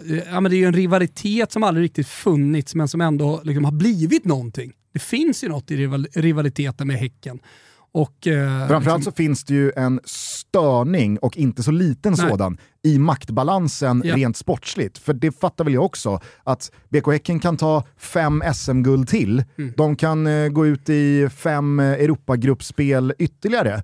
eh, ja, men det är ju en rivalitet som aldrig riktigt funnits men som ändå liksom har blivit någonting. Det finns ju något i rival rivaliteten med Häcken. Och, eh, Framförallt liksom, så finns det ju en störning, och inte så liten Nej. sådan, i maktbalansen Ja. rent sportsligt. För det fattar väl jag också, att BK Häcken kan ta fem SM-guld till, Mm. de kan eh, gå ut i fem eh, Europagruppspel ytterligare.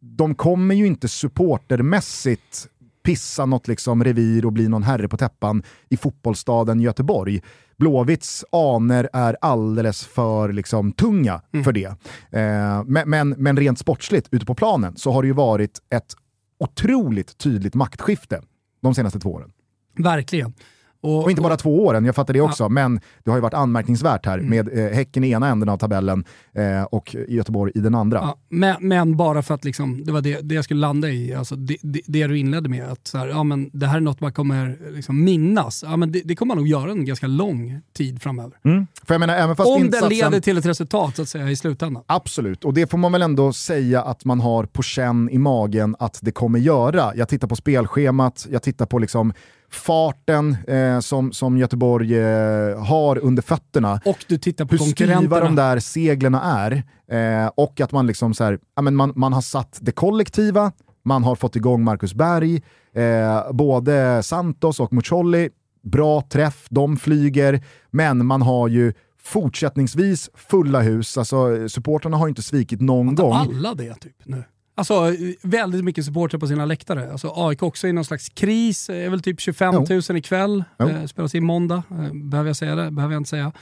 De kommer ju inte supportermässigt pissa något liksom revir och bli någon herre på täppan i fotbollsstaden Göteborg. Blåvitts aner är alldeles för liksom, tunga för det. Eh, men, men, men rent sportsligt, ute på planen, så har det ju varit ett otroligt tydligt maktskifte de senaste två åren. Verkligen. Och inte bara två åren, jag fattar det också, men det har ju varit anmärkningsvärt här Mm. med eh, Häcken i ena änden av tabellen eh, och Göteborg i den andra. Ja, men, men bara för att liksom, det var det, det jag skulle landa i, alltså det, det, det du inledde med, att så här, ja, men det här är något man kommer liksom minnas. Ja, men det, det kommer man nog göra en ganska lång tid framöver. Mm. För jag menar, även fast Om insatsen... det leder till ett resultat så att säga i slutändan. Absolut, och det får man väl ändå säga att man har på känn i magen att det kommer göra. Jag tittar på spelschemat, jag tittar på liksom farten eh, som, som Göteborg eh, har under fötterna. Och du tittar på Hur styva de där seglerna är. Eh, och att man, liksom så här, ja, men man, man har satt det kollektiva, man har fått igång Marcus Berg, eh, både Santos och Mucolli, bra träff, de flyger, men man har ju fortsättningsvis fulla hus, alltså supportrarna har ju inte svikit någon gång. Alla det typ nu. Alltså väldigt mycket supportrar på sina läktare. Alltså AIK också i någon slags kris, Det är väl typ 25 000 ikväll. Jo. Eh, spelas in måndag, eh, behöver jag säga det? Behöver jag inte säga.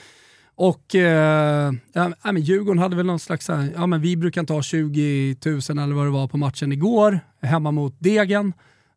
Och eh, ja, men Djurgården hade väl någon slags, här, ja men vi brukar inte ha 20 000 eller vad det var på matchen igår, hemma mot Degen.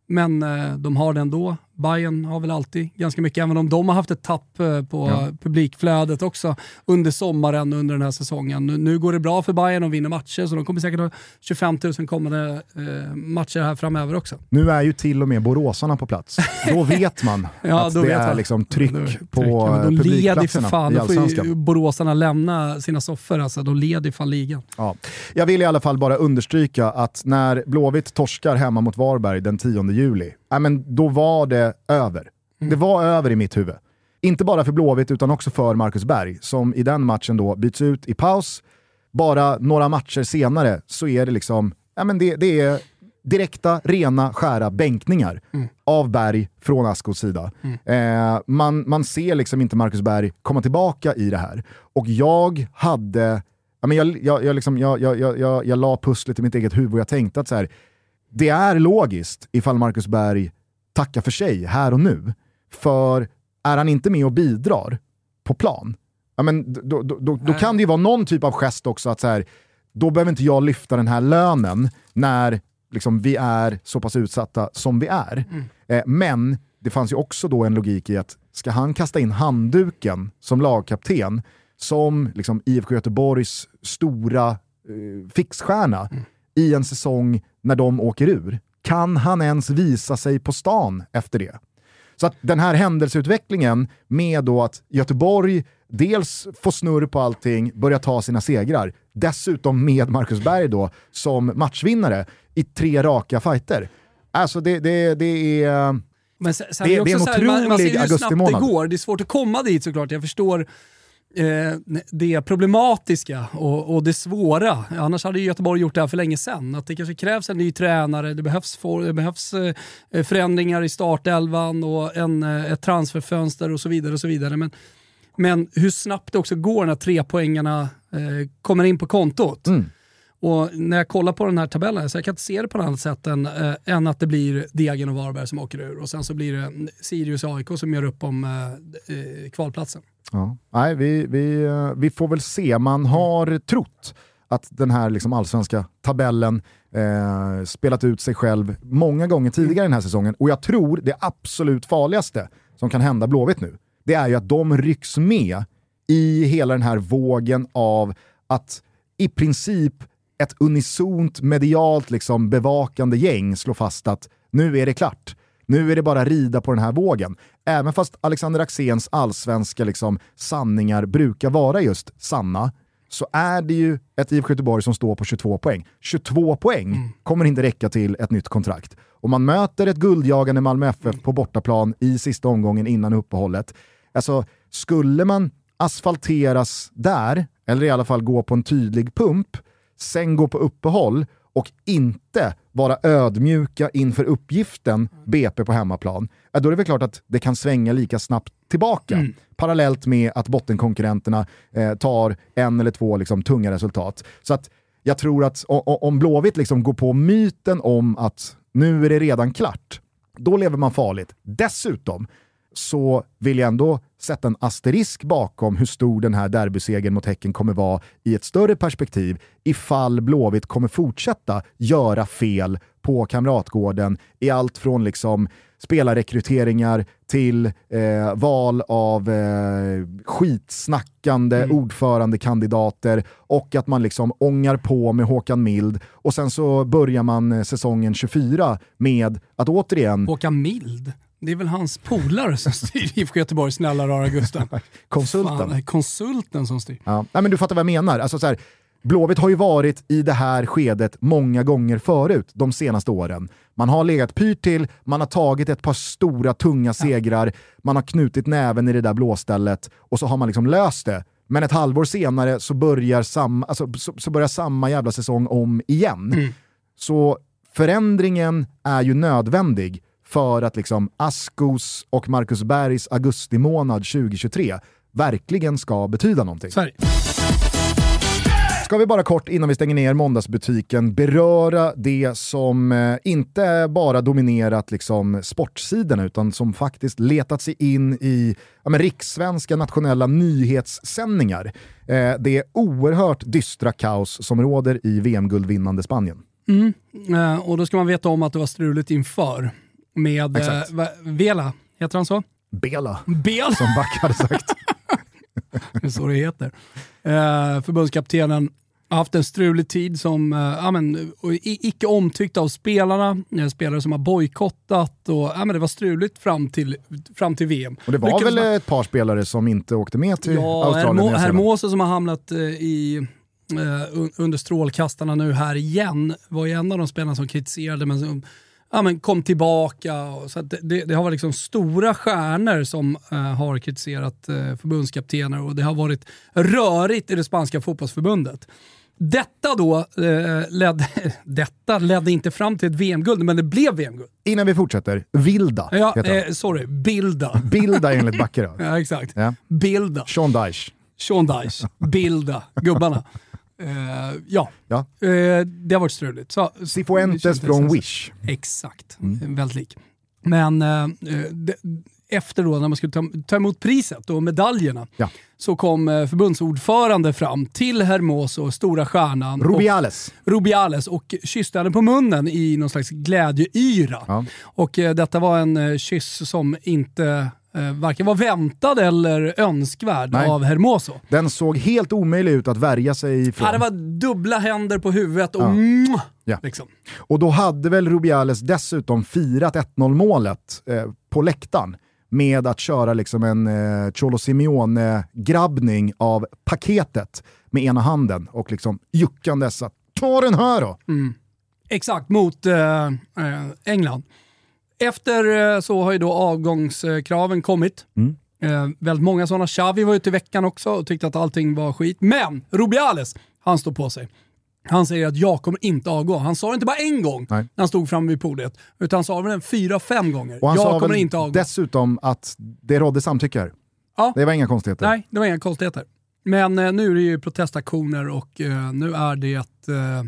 Men eh, de har det ändå. Bayern har väl alltid ganska mycket, även om de har haft ett tapp eh, på Ja. publikflödet också under sommaren under den här säsongen. Nu, nu går det bra för Bayern och vinner matcher, så de kommer säkert ha 25 000 kommande eh, matcher här framöver också. Nu är ju till och med boråsarna på plats. Då <laughs> vet man Ja, att det vet är liksom tryck Då- på tryck. Ja, de leder för fan, då får ju boråsarna lämna sina soffor, alltså, de leder fan ligan. Ja. Jag vill i alla fall bara understryka att när Blåvitt torskar hemma mot Varberg den 10 juli, ja, men då var det över. Det var över i mitt huvud. Inte bara för Blåvitt utan också för Marcus Berg som i den matchen då byts ut i paus. Bara några matcher senare så är det liksom, ja men det, det är direkta, rena, skära bänkningar av Berg från Askos sida. Eh, man, man ser liksom inte Marcus Berg komma tillbaka i det här. Och jag hade, ja, men jag, jag, jag, liksom, jag, jag, jag, jag, jag la pusslet i mitt eget huvud och jag tänkte att så här, det är logiskt ifall Marcus Berg tackar för sig här och nu. För är han inte med och bidrar på plan, ja, men då, då, då, då kan det ju vara någon typ av gest också att så här, då behöver inte jag lyfta den här lönen när liksom, vi är så pass utsatta som vi är. Eh, men det fanns ju också då en logik i att ska han kasta in handduken som lagkapten, som liksom, IFK Göteborgs stora eh, fixstjärna i en säsong när de åker ur, kan han ens visa sig på stan efter det? Så att den här händelseutvecklingen med då att Göteborg dels får snurr på allting, börjar ta sina segrar, dessutom med Marcus Berg då som matchvinnare i tre raka fighter. Alltså det, det, det är... Men sen, sen Det- är det är en så här, man, man ser otrolig hur snabbt det går. Det är svårt att komma dit såklart. Jag förstår eh, det problematiska och, och det svåra. Annars hade Göteborg gjort det här för länge sedan. Att det kanske krävs en ny tränare, det behövs, for, det behövs eh, förändringar i startelvan och en, eh, ett transferfönster och så vidare. och så vidare. Men, men hur snabbt det också går när trepoängarna eh, kommer in på kontot. Mm. Och när jag kollar på den här tabellen, så jag kan inte se det på något annat sätt än, eh, än att det blir Degen och Varberg som åker ur. Och sen så blir det Sirius och AIK som gör upp om eh, eh, kvalplatsen. Ja. Nej, vi, vi, eh, vi får väl se. Man har trott att den här liksom allsvenska tabellen eh, spelat ut sig själv många gånger tidigare den här säsongen. Och jag tror det absolut farligaste som kan hända Blåvitt nu, det är ju att de rycks med i hela den här vågen av att i princip ett unisont medialt liksom bevakande gäng slår fast att nu är det klart. Nu är det bara rida på den här vågen. Även fast Alexander Axéns allsvenska liksom, sanningar brukar vara just sanna, så är det ju ett IFK Göteborg som står på 22 poäng. 22 poäng kommer inte räcka till ett nytt kontrakt. Och man möter ett guldjagande Malmö FF på bortaplan i sista omgången innan uppehållet. Alltså, skulle man asfalteras där, eller i alla fall gå på en tydlig pump, sen gå på uppehåll och inte vara ödmjuka inför uppgiften BP på hemmaplan, då är det väl klart att det kan svänga lika snabbt tillbaka. Mm. Parallellt med att bottenkonkurrenterna eh, tar en eller två liksom, tunga resultat. Så att jag tror att om Blåvitt liksom går på myten om att nu är det redan klart, då lever man farligt. Dessutom så vill jag ändå sätta en asterisk bakom hur stor den här derbysegern mot Häcken kommer vara i ett större perspektiv ifall Blåvitt kommer fortsätta göra fel på Kamratgården i allt från liksom spelarrekryteringar till eh, val av eh, skitsnackande mm. ordförandekandidater och att man liksom ångar på med Håkan Mild och sen så börjar man eh, säsongen 24 med att återigen... Håkan Mild? Det är väl hans polare som styr IFK Göteborg, snälla rara Gusten. <laughs> konsulten. Fan, konsulten som styr. Ja. Nej, men du fattar vad jag menar. Alltså, så här, Blåvitt har ju varit i det här skedet många gånger förut de senaste åren. Man har legat pyrt till, man har tagit ett par stora tunga segrar, man har knutit näven i det där blåstället och så har man liksom löst det. Men ett halvår senare så börjar samma, alltså, så, så börjar samma jävla säsong om igen. Mm. Så förändringen är ju nödvändig för att liksom Askos och Marcus Bergs augusti månad 2023 verkligen ska betyda någonting. Sverige. Ska vi bara kort innan vi stänger ner måndagsbutiken beröra det som eh, inte bara dominerat liksom, sportsidorna utan som faktiskt letat sig in i ja, men, rikssvenska nationella nyhetssändningar. Eh, det är oerhört dystra kaos som råder i VM-guldvinnande Spanien. Mm. Eh, och då ska man veta om att det var struligt inför med eh, Vela, heter han så? Bela, Bela. som Back hade sagt. <laughs> det är så det heter. Eh, förbundskaptenen har haft en strulig tid som eh, ja, men, icke omtyckt av spelarna, eh, spelare som har bojkottat och ja, men det var struligt fram till, fram till VM. Och det var Lyckades väl man... ett par spelare som inte åkte med till ja, Australien? Ja, Hermoso som har hamnat eh, i eh, under strålkastarna nu här igen var ju en av de spelarna som kritiserade men som ja, men kom tillbaka. Så det, det, har varit liksom stora stjärnor som uh, har kritiserat uh, förbundskaptener och det har varit rörigt i det spanska fotbollsförbundet. Detta då eh, ledde, <laughs> detta ledde inte fram till ett VM-guld, men det blev VM-guld. Innan vi fortsätter, Vilda ja, eh, Sorry, Bilda. Bilda enligt <laughs> Backe då. ja, exakt. Ja. Bilda. Sean Dyche. Sean Dyche. Bilda. Gubbarna. Uh, ja, ja. Uh, det har varit struligt. Så, Cifuentes från Wish. Exakt, mm. väldigt lik. Men uh, de, efter då när man skulle ta, ta emot priset och medaljerna ja. så kom förbundsordförande fram till Hermoso, stora stjärnan. Rubiales. Och, Rubiales och kysste henne på munnen i någon slags glädjeyra. Ja. Och detta var en kyss som inte eh, varken var väntad eller önskvärd Nej. av Hermoso. Den såg helt omöjlig ut att värja sig ifrån. Ja, det var dubbla händer på huvudet och ja. ja. Liksom. Och då hade väl Rubiales dessutom firat 1-0 målet eh, på läktaren med att köra liksom en eh, Cholo Simeone-grabbning av paketet med ena handen och liksom juckandes att ta den här då! Mm. Exakt, mot eh, eh England. Efter eh, så har ju då avgångskraven kommit. Mm. Eh, väldigt många sådana. Xavi var ute i veckan också och tyckte att allting var skit. Men Rubiales, han står på sig. Han säger att jag kommer inte avgå. Han sa det inte bara en gång Nej. när han stod framme vid podiet, utan han sa det fyra, fem gånger. Och han jag sa kommer inte avgå. dessutom att det rådde samtycke. Ja. Det var inga konstigheter. Nej, det var inga konstigheter. Men eh, nu är det ju protestaktioner och eh, nu är det eh,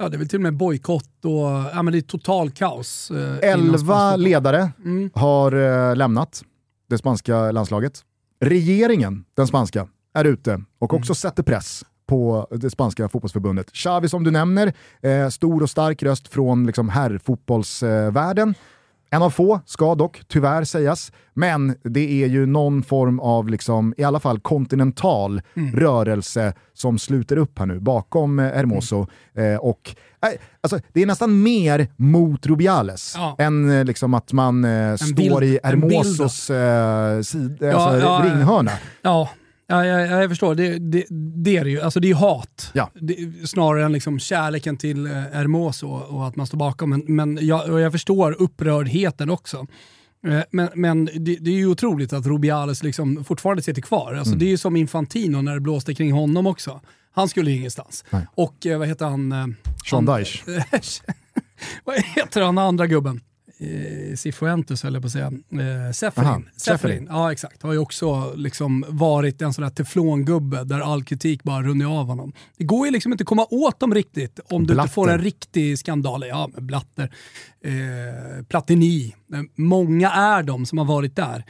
Ja, det är väl till och med bojkott och ja, men det är total kaos. Eh, Elva ledare mm. har eh, lämnat det spanska landslaget. Regeringen, den spanska, är ute och också mm. sätter press på det spanska fotbollsförbundet. Xavi som du nämner, eh, stor och stark röst från liksom, herrfotbollsvärlden. En av få, ska dock tyvärr sägas, men det är ju någon form av, liksom, i alla fall kontinental mm. rörelse som sluter upp här nu bakom eh, Hermoso. Mm. Eh, och, eh, alltså, det är nästan mer mot Rubiales ja. än eh, liksom, att man eh, står bild, i Hermosos eh, sid, ja, alltså, ja, ringhörna. Ja. Ja, jag, jag förstår. Det, det, det, är det ju. Alltså det är hat. Ja. Det, snarare än liksom kärleken till eh, Hermoso och, och att man står bakom. Men, men jag, jag förstår upprördheten också. Eh, men, men det, det, är ju otroligt att Rubiales liksom fortfarande sitter kvar. Alltså mm. Det är ju som Infantino när det blåste kring honom också. Han skulle ingenstans. Nej. Och eh, vad heter han? Sean Dyche. <laughs> vad heter han andra gubben? Eh, Cifuentes höll jag på att säga. Eh, Seferin. Ceferin. Seferin. Ja exakt. Har ju också liksom varit en sån där teflongubbe där all kritik bara runnit av honom. Det går ju liksom inte att komma åt dem riktigt om du Blatter. inte får en riktig skandal. Ja, men Blatter. Eh, Platini. Eh, Många är de som har varit där.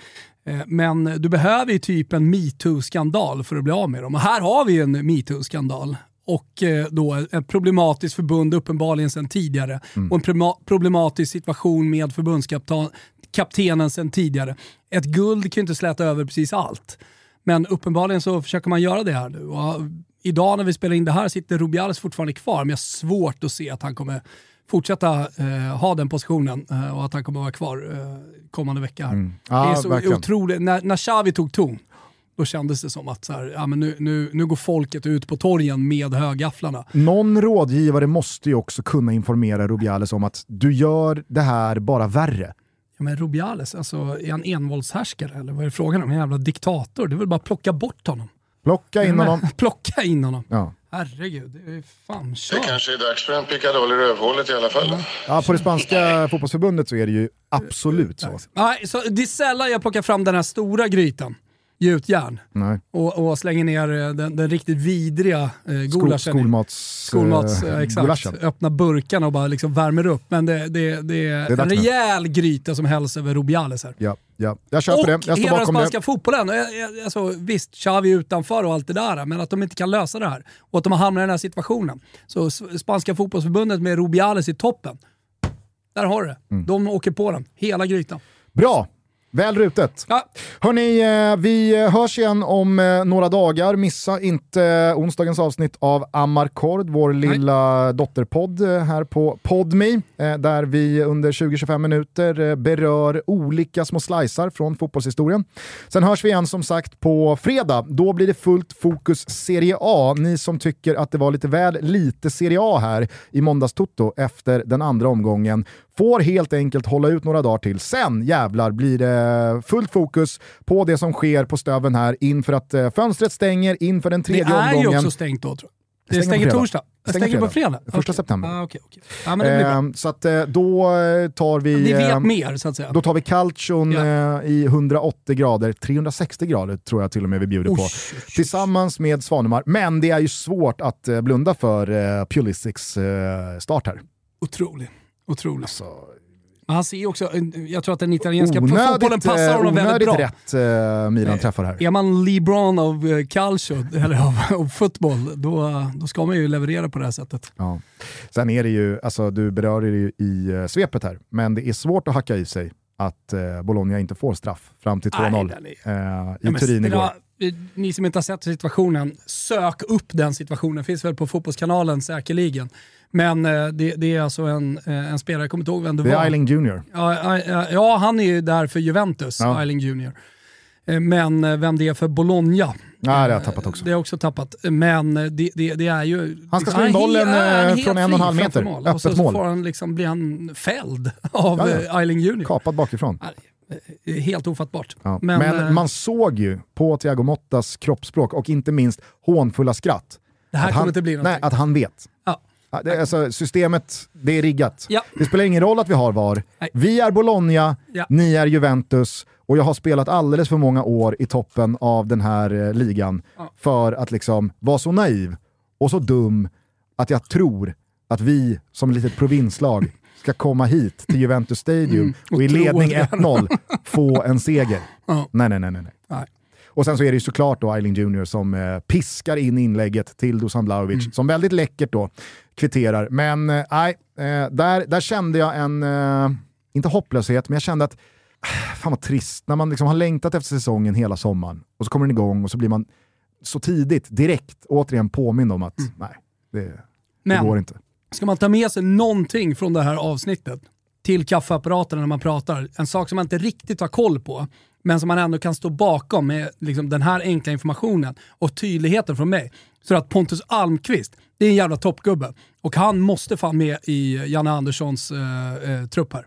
Eh, Men du behöver ju typ en metoo-skandal för att bli av med dem. Och här har vi en metoo-skandal. Och eh, då ett problematiskt förbund uppenbarligen sedan tidigare. Och en problematisk situation med förbundskaptenen sedan tidigare. Ett guld kan ju inte släta över precis allt. Men uppenbarligen så försöker man göra det här nu. Och idag när vi spelar in det här sitter Rubiales fortfarande kvar, men jag har svårt att se att han kommer fortsätta eh, ha den positionen eh, och att han kommer vara kvar eh, kommande vecka. Mm. Ja, det är så verkligen. otroligt. När, när Xavi tog ton, då kändes det som att så här, ja, men nu, nu, nu går folket ut på torgen med högafflarna. Någon rådgivare måste ju också kunna informera Rubiales om att du gör det här bara värre. Ja, men Rubiales, alltså, är han envåldshärskare eller vad är det frågan om? En jävla diktator? Det är väl bara att plocka bort honom. Plocka in honom. <laughs> plocka in honom. Ja. Herregud, det är fan Det kört. kanske är dags för en pickadoll i rövhålet i alla fall. Ja, på det spanska <laughs> fotbollsförbundet så är det ju absolut så. Nej, så det är sällan jag plockar fram den här stora grytan, gjutjärn, och, och slänger ner eh, den, den riktigt vidriga eh, gulaschen. skolmats... Skolmats, eh, eh, exakt. gulaschen. Öppna burkarna och bara liksom värmer upp. Men det, det, det är, en nu. rejäl gryta som hälls över Rubiales här. Ja, ja. Jag köper och det. Jag står hela den spanska det. fotbollen. Alltså, visst, Xavi utanför och allt det där, men att de inte kan lösa det här. Och att de har hamnat i den här situationen. Så spanska fotbollsförbundet med Rubiales i toppen, där har du det. Mm. De åker på den, hela grytan. Bra! Väl rutet. Ja, Hörni, eh, vi hörs igen om eh, några dagar. Missa inte onsdagens avsnitt av Amarcord, vår lilla dotterpodd eh, här på Podme, eh, där vi under 20-25 minuter eh, berör olika små slicer från fotbollshistorien. Sen hörs vi igen som sagt på fredag. Då blir det fullt fokus Serie A. Ni som tycker att det var lite väl lite Serie A här i måndagstoto efter den andra omgången får helt enkelt hålla ut några dagar till. Sen jävlar blir det fullt fokus på det som sker på Stöven här inför att eh, fönstret stänger inför den det tredje är ju omgången. också stängt då tror jag. Det Stänger på stänger torsdag. Det Stänger stänger på fredag. Första Okej. september. Ah, det blir bra. Ehm, så att eh, då eh, tar vi... Ni vet ehm, mer så att säga. Då tar vi calcion eh, i 180 grader, 360 grader tror jag till och med vi bjuder på. Usch, usch, usch. Tillsammans med Svanemar. Men det är ju svårt att eh, blunda för eh, Pulisics eh, start här. Otrolig. Otrolig. Alltså, Men han ser också, jag tror att den italienska onödigt, fotbollen passar eh, honom väldigt onödigt bra. rätt eh, Milan träffar här. Är man LeBron av eh, calcio, <laughs> eller av, av fotboll, då, då ska man ju leverera på det här sättet. Ja. Sen är det ju, alltså du berör det ju i svepet här, men det är svårt att hacka i sig att eh, Bologna inte får straff fram till 2-0 Nej, den eh, i Ja, Turin igår. Ni som inte har sett situationen, sök upp den situationen. Finns väl på Fotbollskanalen säkerligen. Men eh, det, det är alltså en, eh, en spelare, jag kommer inte ihåg vem det Det var. är Eiling Jr. Ja, ja, han är ju där för Juventus, Ja. Eiling Jr. Eh, Men vem det är för Bologna, Ja, det har jag tappat också. det har jag också tappat. Men det, det, det är ju... Han ska slå in bollen, helt från en och en halv meter. mål. Öppet Och så, så mål. får han liksom, blir han fälld av Ja, ja. Eiling Jr. Kapad bakifrån. Det Helt ofattbart. Ja. Men, Men, man såg ju på Thiago Mottas kroppsspråk och inte minst hånfulla skratt. det här kommer han, inte bli någonting. nej, att han vet. Det, alltså, systemet, det är riggat. Ja. Det spelar ingen roll att vi har VAR. Nej. Vi är Bologna, Ja. ni är Juventus och jag har spelat alldeles för många år i toppen av den här eh, ligan Ja. för att liksom vara så naiv och så dum att jag tror att vi som litet provinslag ska komma hit till Juventus Stadium Mm, och och i ledning att vi- 1-0 få en seger. Nej, nej, nej. nej. nej. Och sen så är det ju såklart då Eiling Jr som eh, piskar in inlägget till Dusan Vlahovic, Mm. som väldigt läckert då kvitterar. Men eh, nej, eh, där, där kände jag en, eh, inte hopplöshet, men jag kände att fan vad trist, när man liksom har längtat efter säsongen hela sommaren och så kommer den igång och så blir man så tidigt, direkt, återigen påmind om att nej, det, det Mm. Men- går inte. Ska man ta med sig någonting från det här avsnittet till kaffeapparaten när man pratar, en sak som man inte riktigt har koll på, men som man ändå kan stå bakom med liksom den här enkla informationen och tydligheten från mig, så att Pontus Almqvist, det är en jävla toppgubbe. Och han måste fan med i Janne Anderssons eh, eh, trupp här.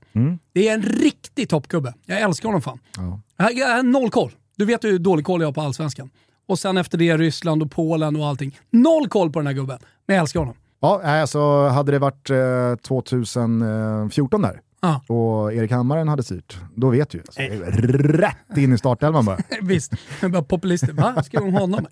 Det är en riktig toppgubbe. Jag älskar honom fan. Ja. Jag har- jag noll koll. Du vet hur dålig koll jag har på allsvenskan. och sen efter det Ryssland och Polen och allting. Noll koll på den här gubben, men jag älskar honom. Ja, alltså hade det varit eh, 2014 där, Ja. och Erik Hammaren hade styrt, då vet du. Alltså, rätt in i startelvan bara. <laughs> Visst, bara populister. Va? Ska om honom?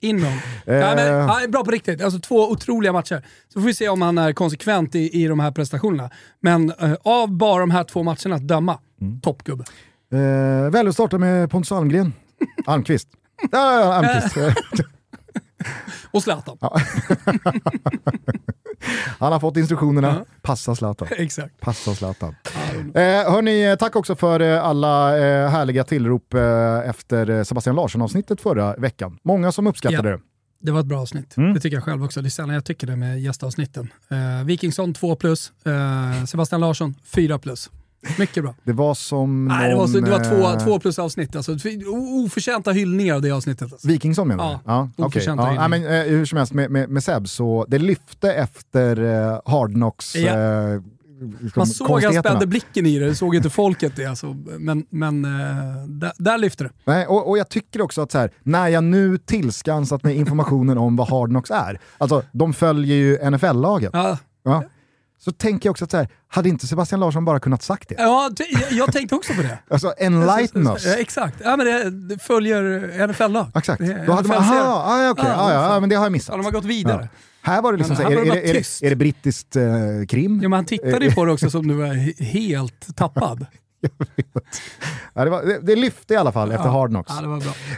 In med honom. Eh. Nej, men, ja, bra på riktigt. Alltså två otroliga matcher. Så får vi se om han är konsekvent i, i de här prestationerna. Men eh, av bara de här två matcherna att döma, Mm. toppgubbe. Eh, väl att starta med Pontus Almgren. <laughs> Almqvist. Ja, ja, Almqvist. <laughs> <laughs> Och Zlatan. <laughs> Han har fått instruktionerna. Ja. Passa Zlatan. Exakt. Passa Zlatan. Eh, hörni, tack också för eh, alla eh, härliga tillrop eh, efter eh, Sebastian Larsson-avsnittet förra veckan. Många som uppskattade Ja. det. Det var ett bra avsnitt. Mm. Det tycker jag själv också. Det är sällan jag tycker det med gästavsnitten. Eh, Wikingsson 2 plus, eh, Sebastian Larsson 4 plus. Mycket bra. Det var som Nej, det var, så, någon, det var eh, två, två plus avsnitt. Alltså, oförtjänta hyllningar av det avsnittet. Alltså. Vikingsson menar du? Ja, ja, oförtjänta ja, nej, men, eh, Hur som helst med, med, med Seb, så det lyfte efter eh, Hard Knocks Ja. eh, Man såg han konstigheterna. spände blicken i det, såg inte folket det. Alltså. Men, men eh, där, där lyfte det. Nej, och, och jag tycker också att så här, när jag nu tillskansat mig informationen om vad Hard Knocks är, alltså de följer ju NFL-lagen, Ja, ja, så tänker jag också att så här, hade inte Sebastian Larsson bara kunnat sagt det? ja, jag, jag tänkte också på det. <laughs> Alltså enlighten us. Ja, exakt. Ja, men det, det följer NFL-lag. Exakt. Det Då hade man, aha, ah, ja, okej, Ja, ah, ja, ja, men det har jag Ja, missat. de har gått vidare. Här var det liksom Men så här, här är, är, det är, är brittiskt eh, krim? Ja, men han tittade ju på det också som du var he- helt tappad. <laughs> <laughs> Ja, det, var, det, det lyfte i alla fall efter Hard Knocks.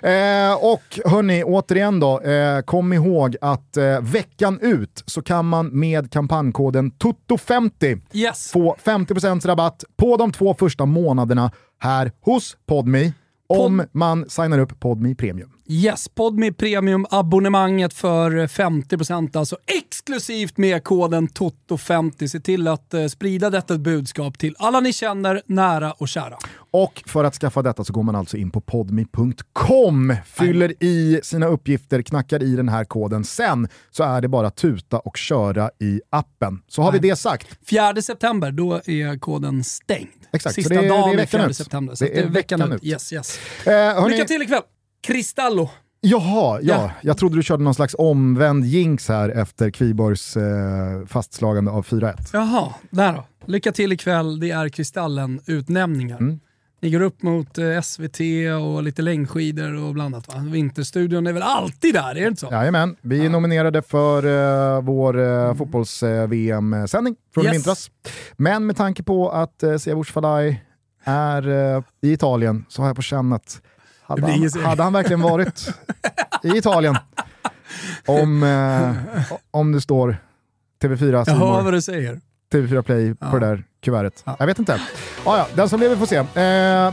Ja. Eh, och hörni, återigen då, eh, kom ihåg att eh, veckan ut så kan man med kampankoden TOTO50 Yes. få 50% rabatt på de två första månaderna här hos Podme om man signar upp Podme Premium. Yes, Podme Premium abonnemanget för 50% alltså exklusivt med koden TOTO50. Se till att eh, sprida detta budskap till alla ni känner, nära och kära. Och för att skaffa detta så går man alltså in på podme.com, fyller i sina uppgifter, knackar i den här koden. Sen så är det bara tuta och köra i appen. Så har vi det sagt. 4 september, då är koden stängd. Exakt, Sista det det är dagen är veckan 4 ut. september. Så Det det är är veckan veckan ut. ut. Yes, yes. Eh, hörni, Lycka till ikväll! Kristallo. Jaha, ja. Ja. Jag trodde du körde någon slags omvänd jinx här efter Kviborgs eh, fastslagande av 4-1. Jaha, där då. Lycka till ikväll, det är Kristallen-utnämningar. Mm. Ni går upp mot eh, SVT och lite längdskidor och blandat va? Vinterstudion är väl alltid där, är det inte så? Jajamän, vi är nominerade för eh, vår eh, fotbolls-VM-sändning från Yes. vintras. Men med tanke på att eh, Siavush Falai är eh, i Italien så har jag på känn att hade han, hade han verkligen varit i Italien om, eh, om det står TV4 Jag hör vad du säger. TV4 Play på Ja. det där kuvertet. Ja. Jag vet inte. Ja, ja, den som lever får se. Eh,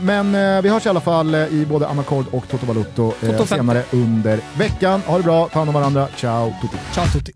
men eh, vi hörs i alla fall eh, i både Amarcord och Toto Balutto eh, Toto 50. senare under veckan. Ha det bra, ta hand om varandra. Ciao tutti! Ciao tutti.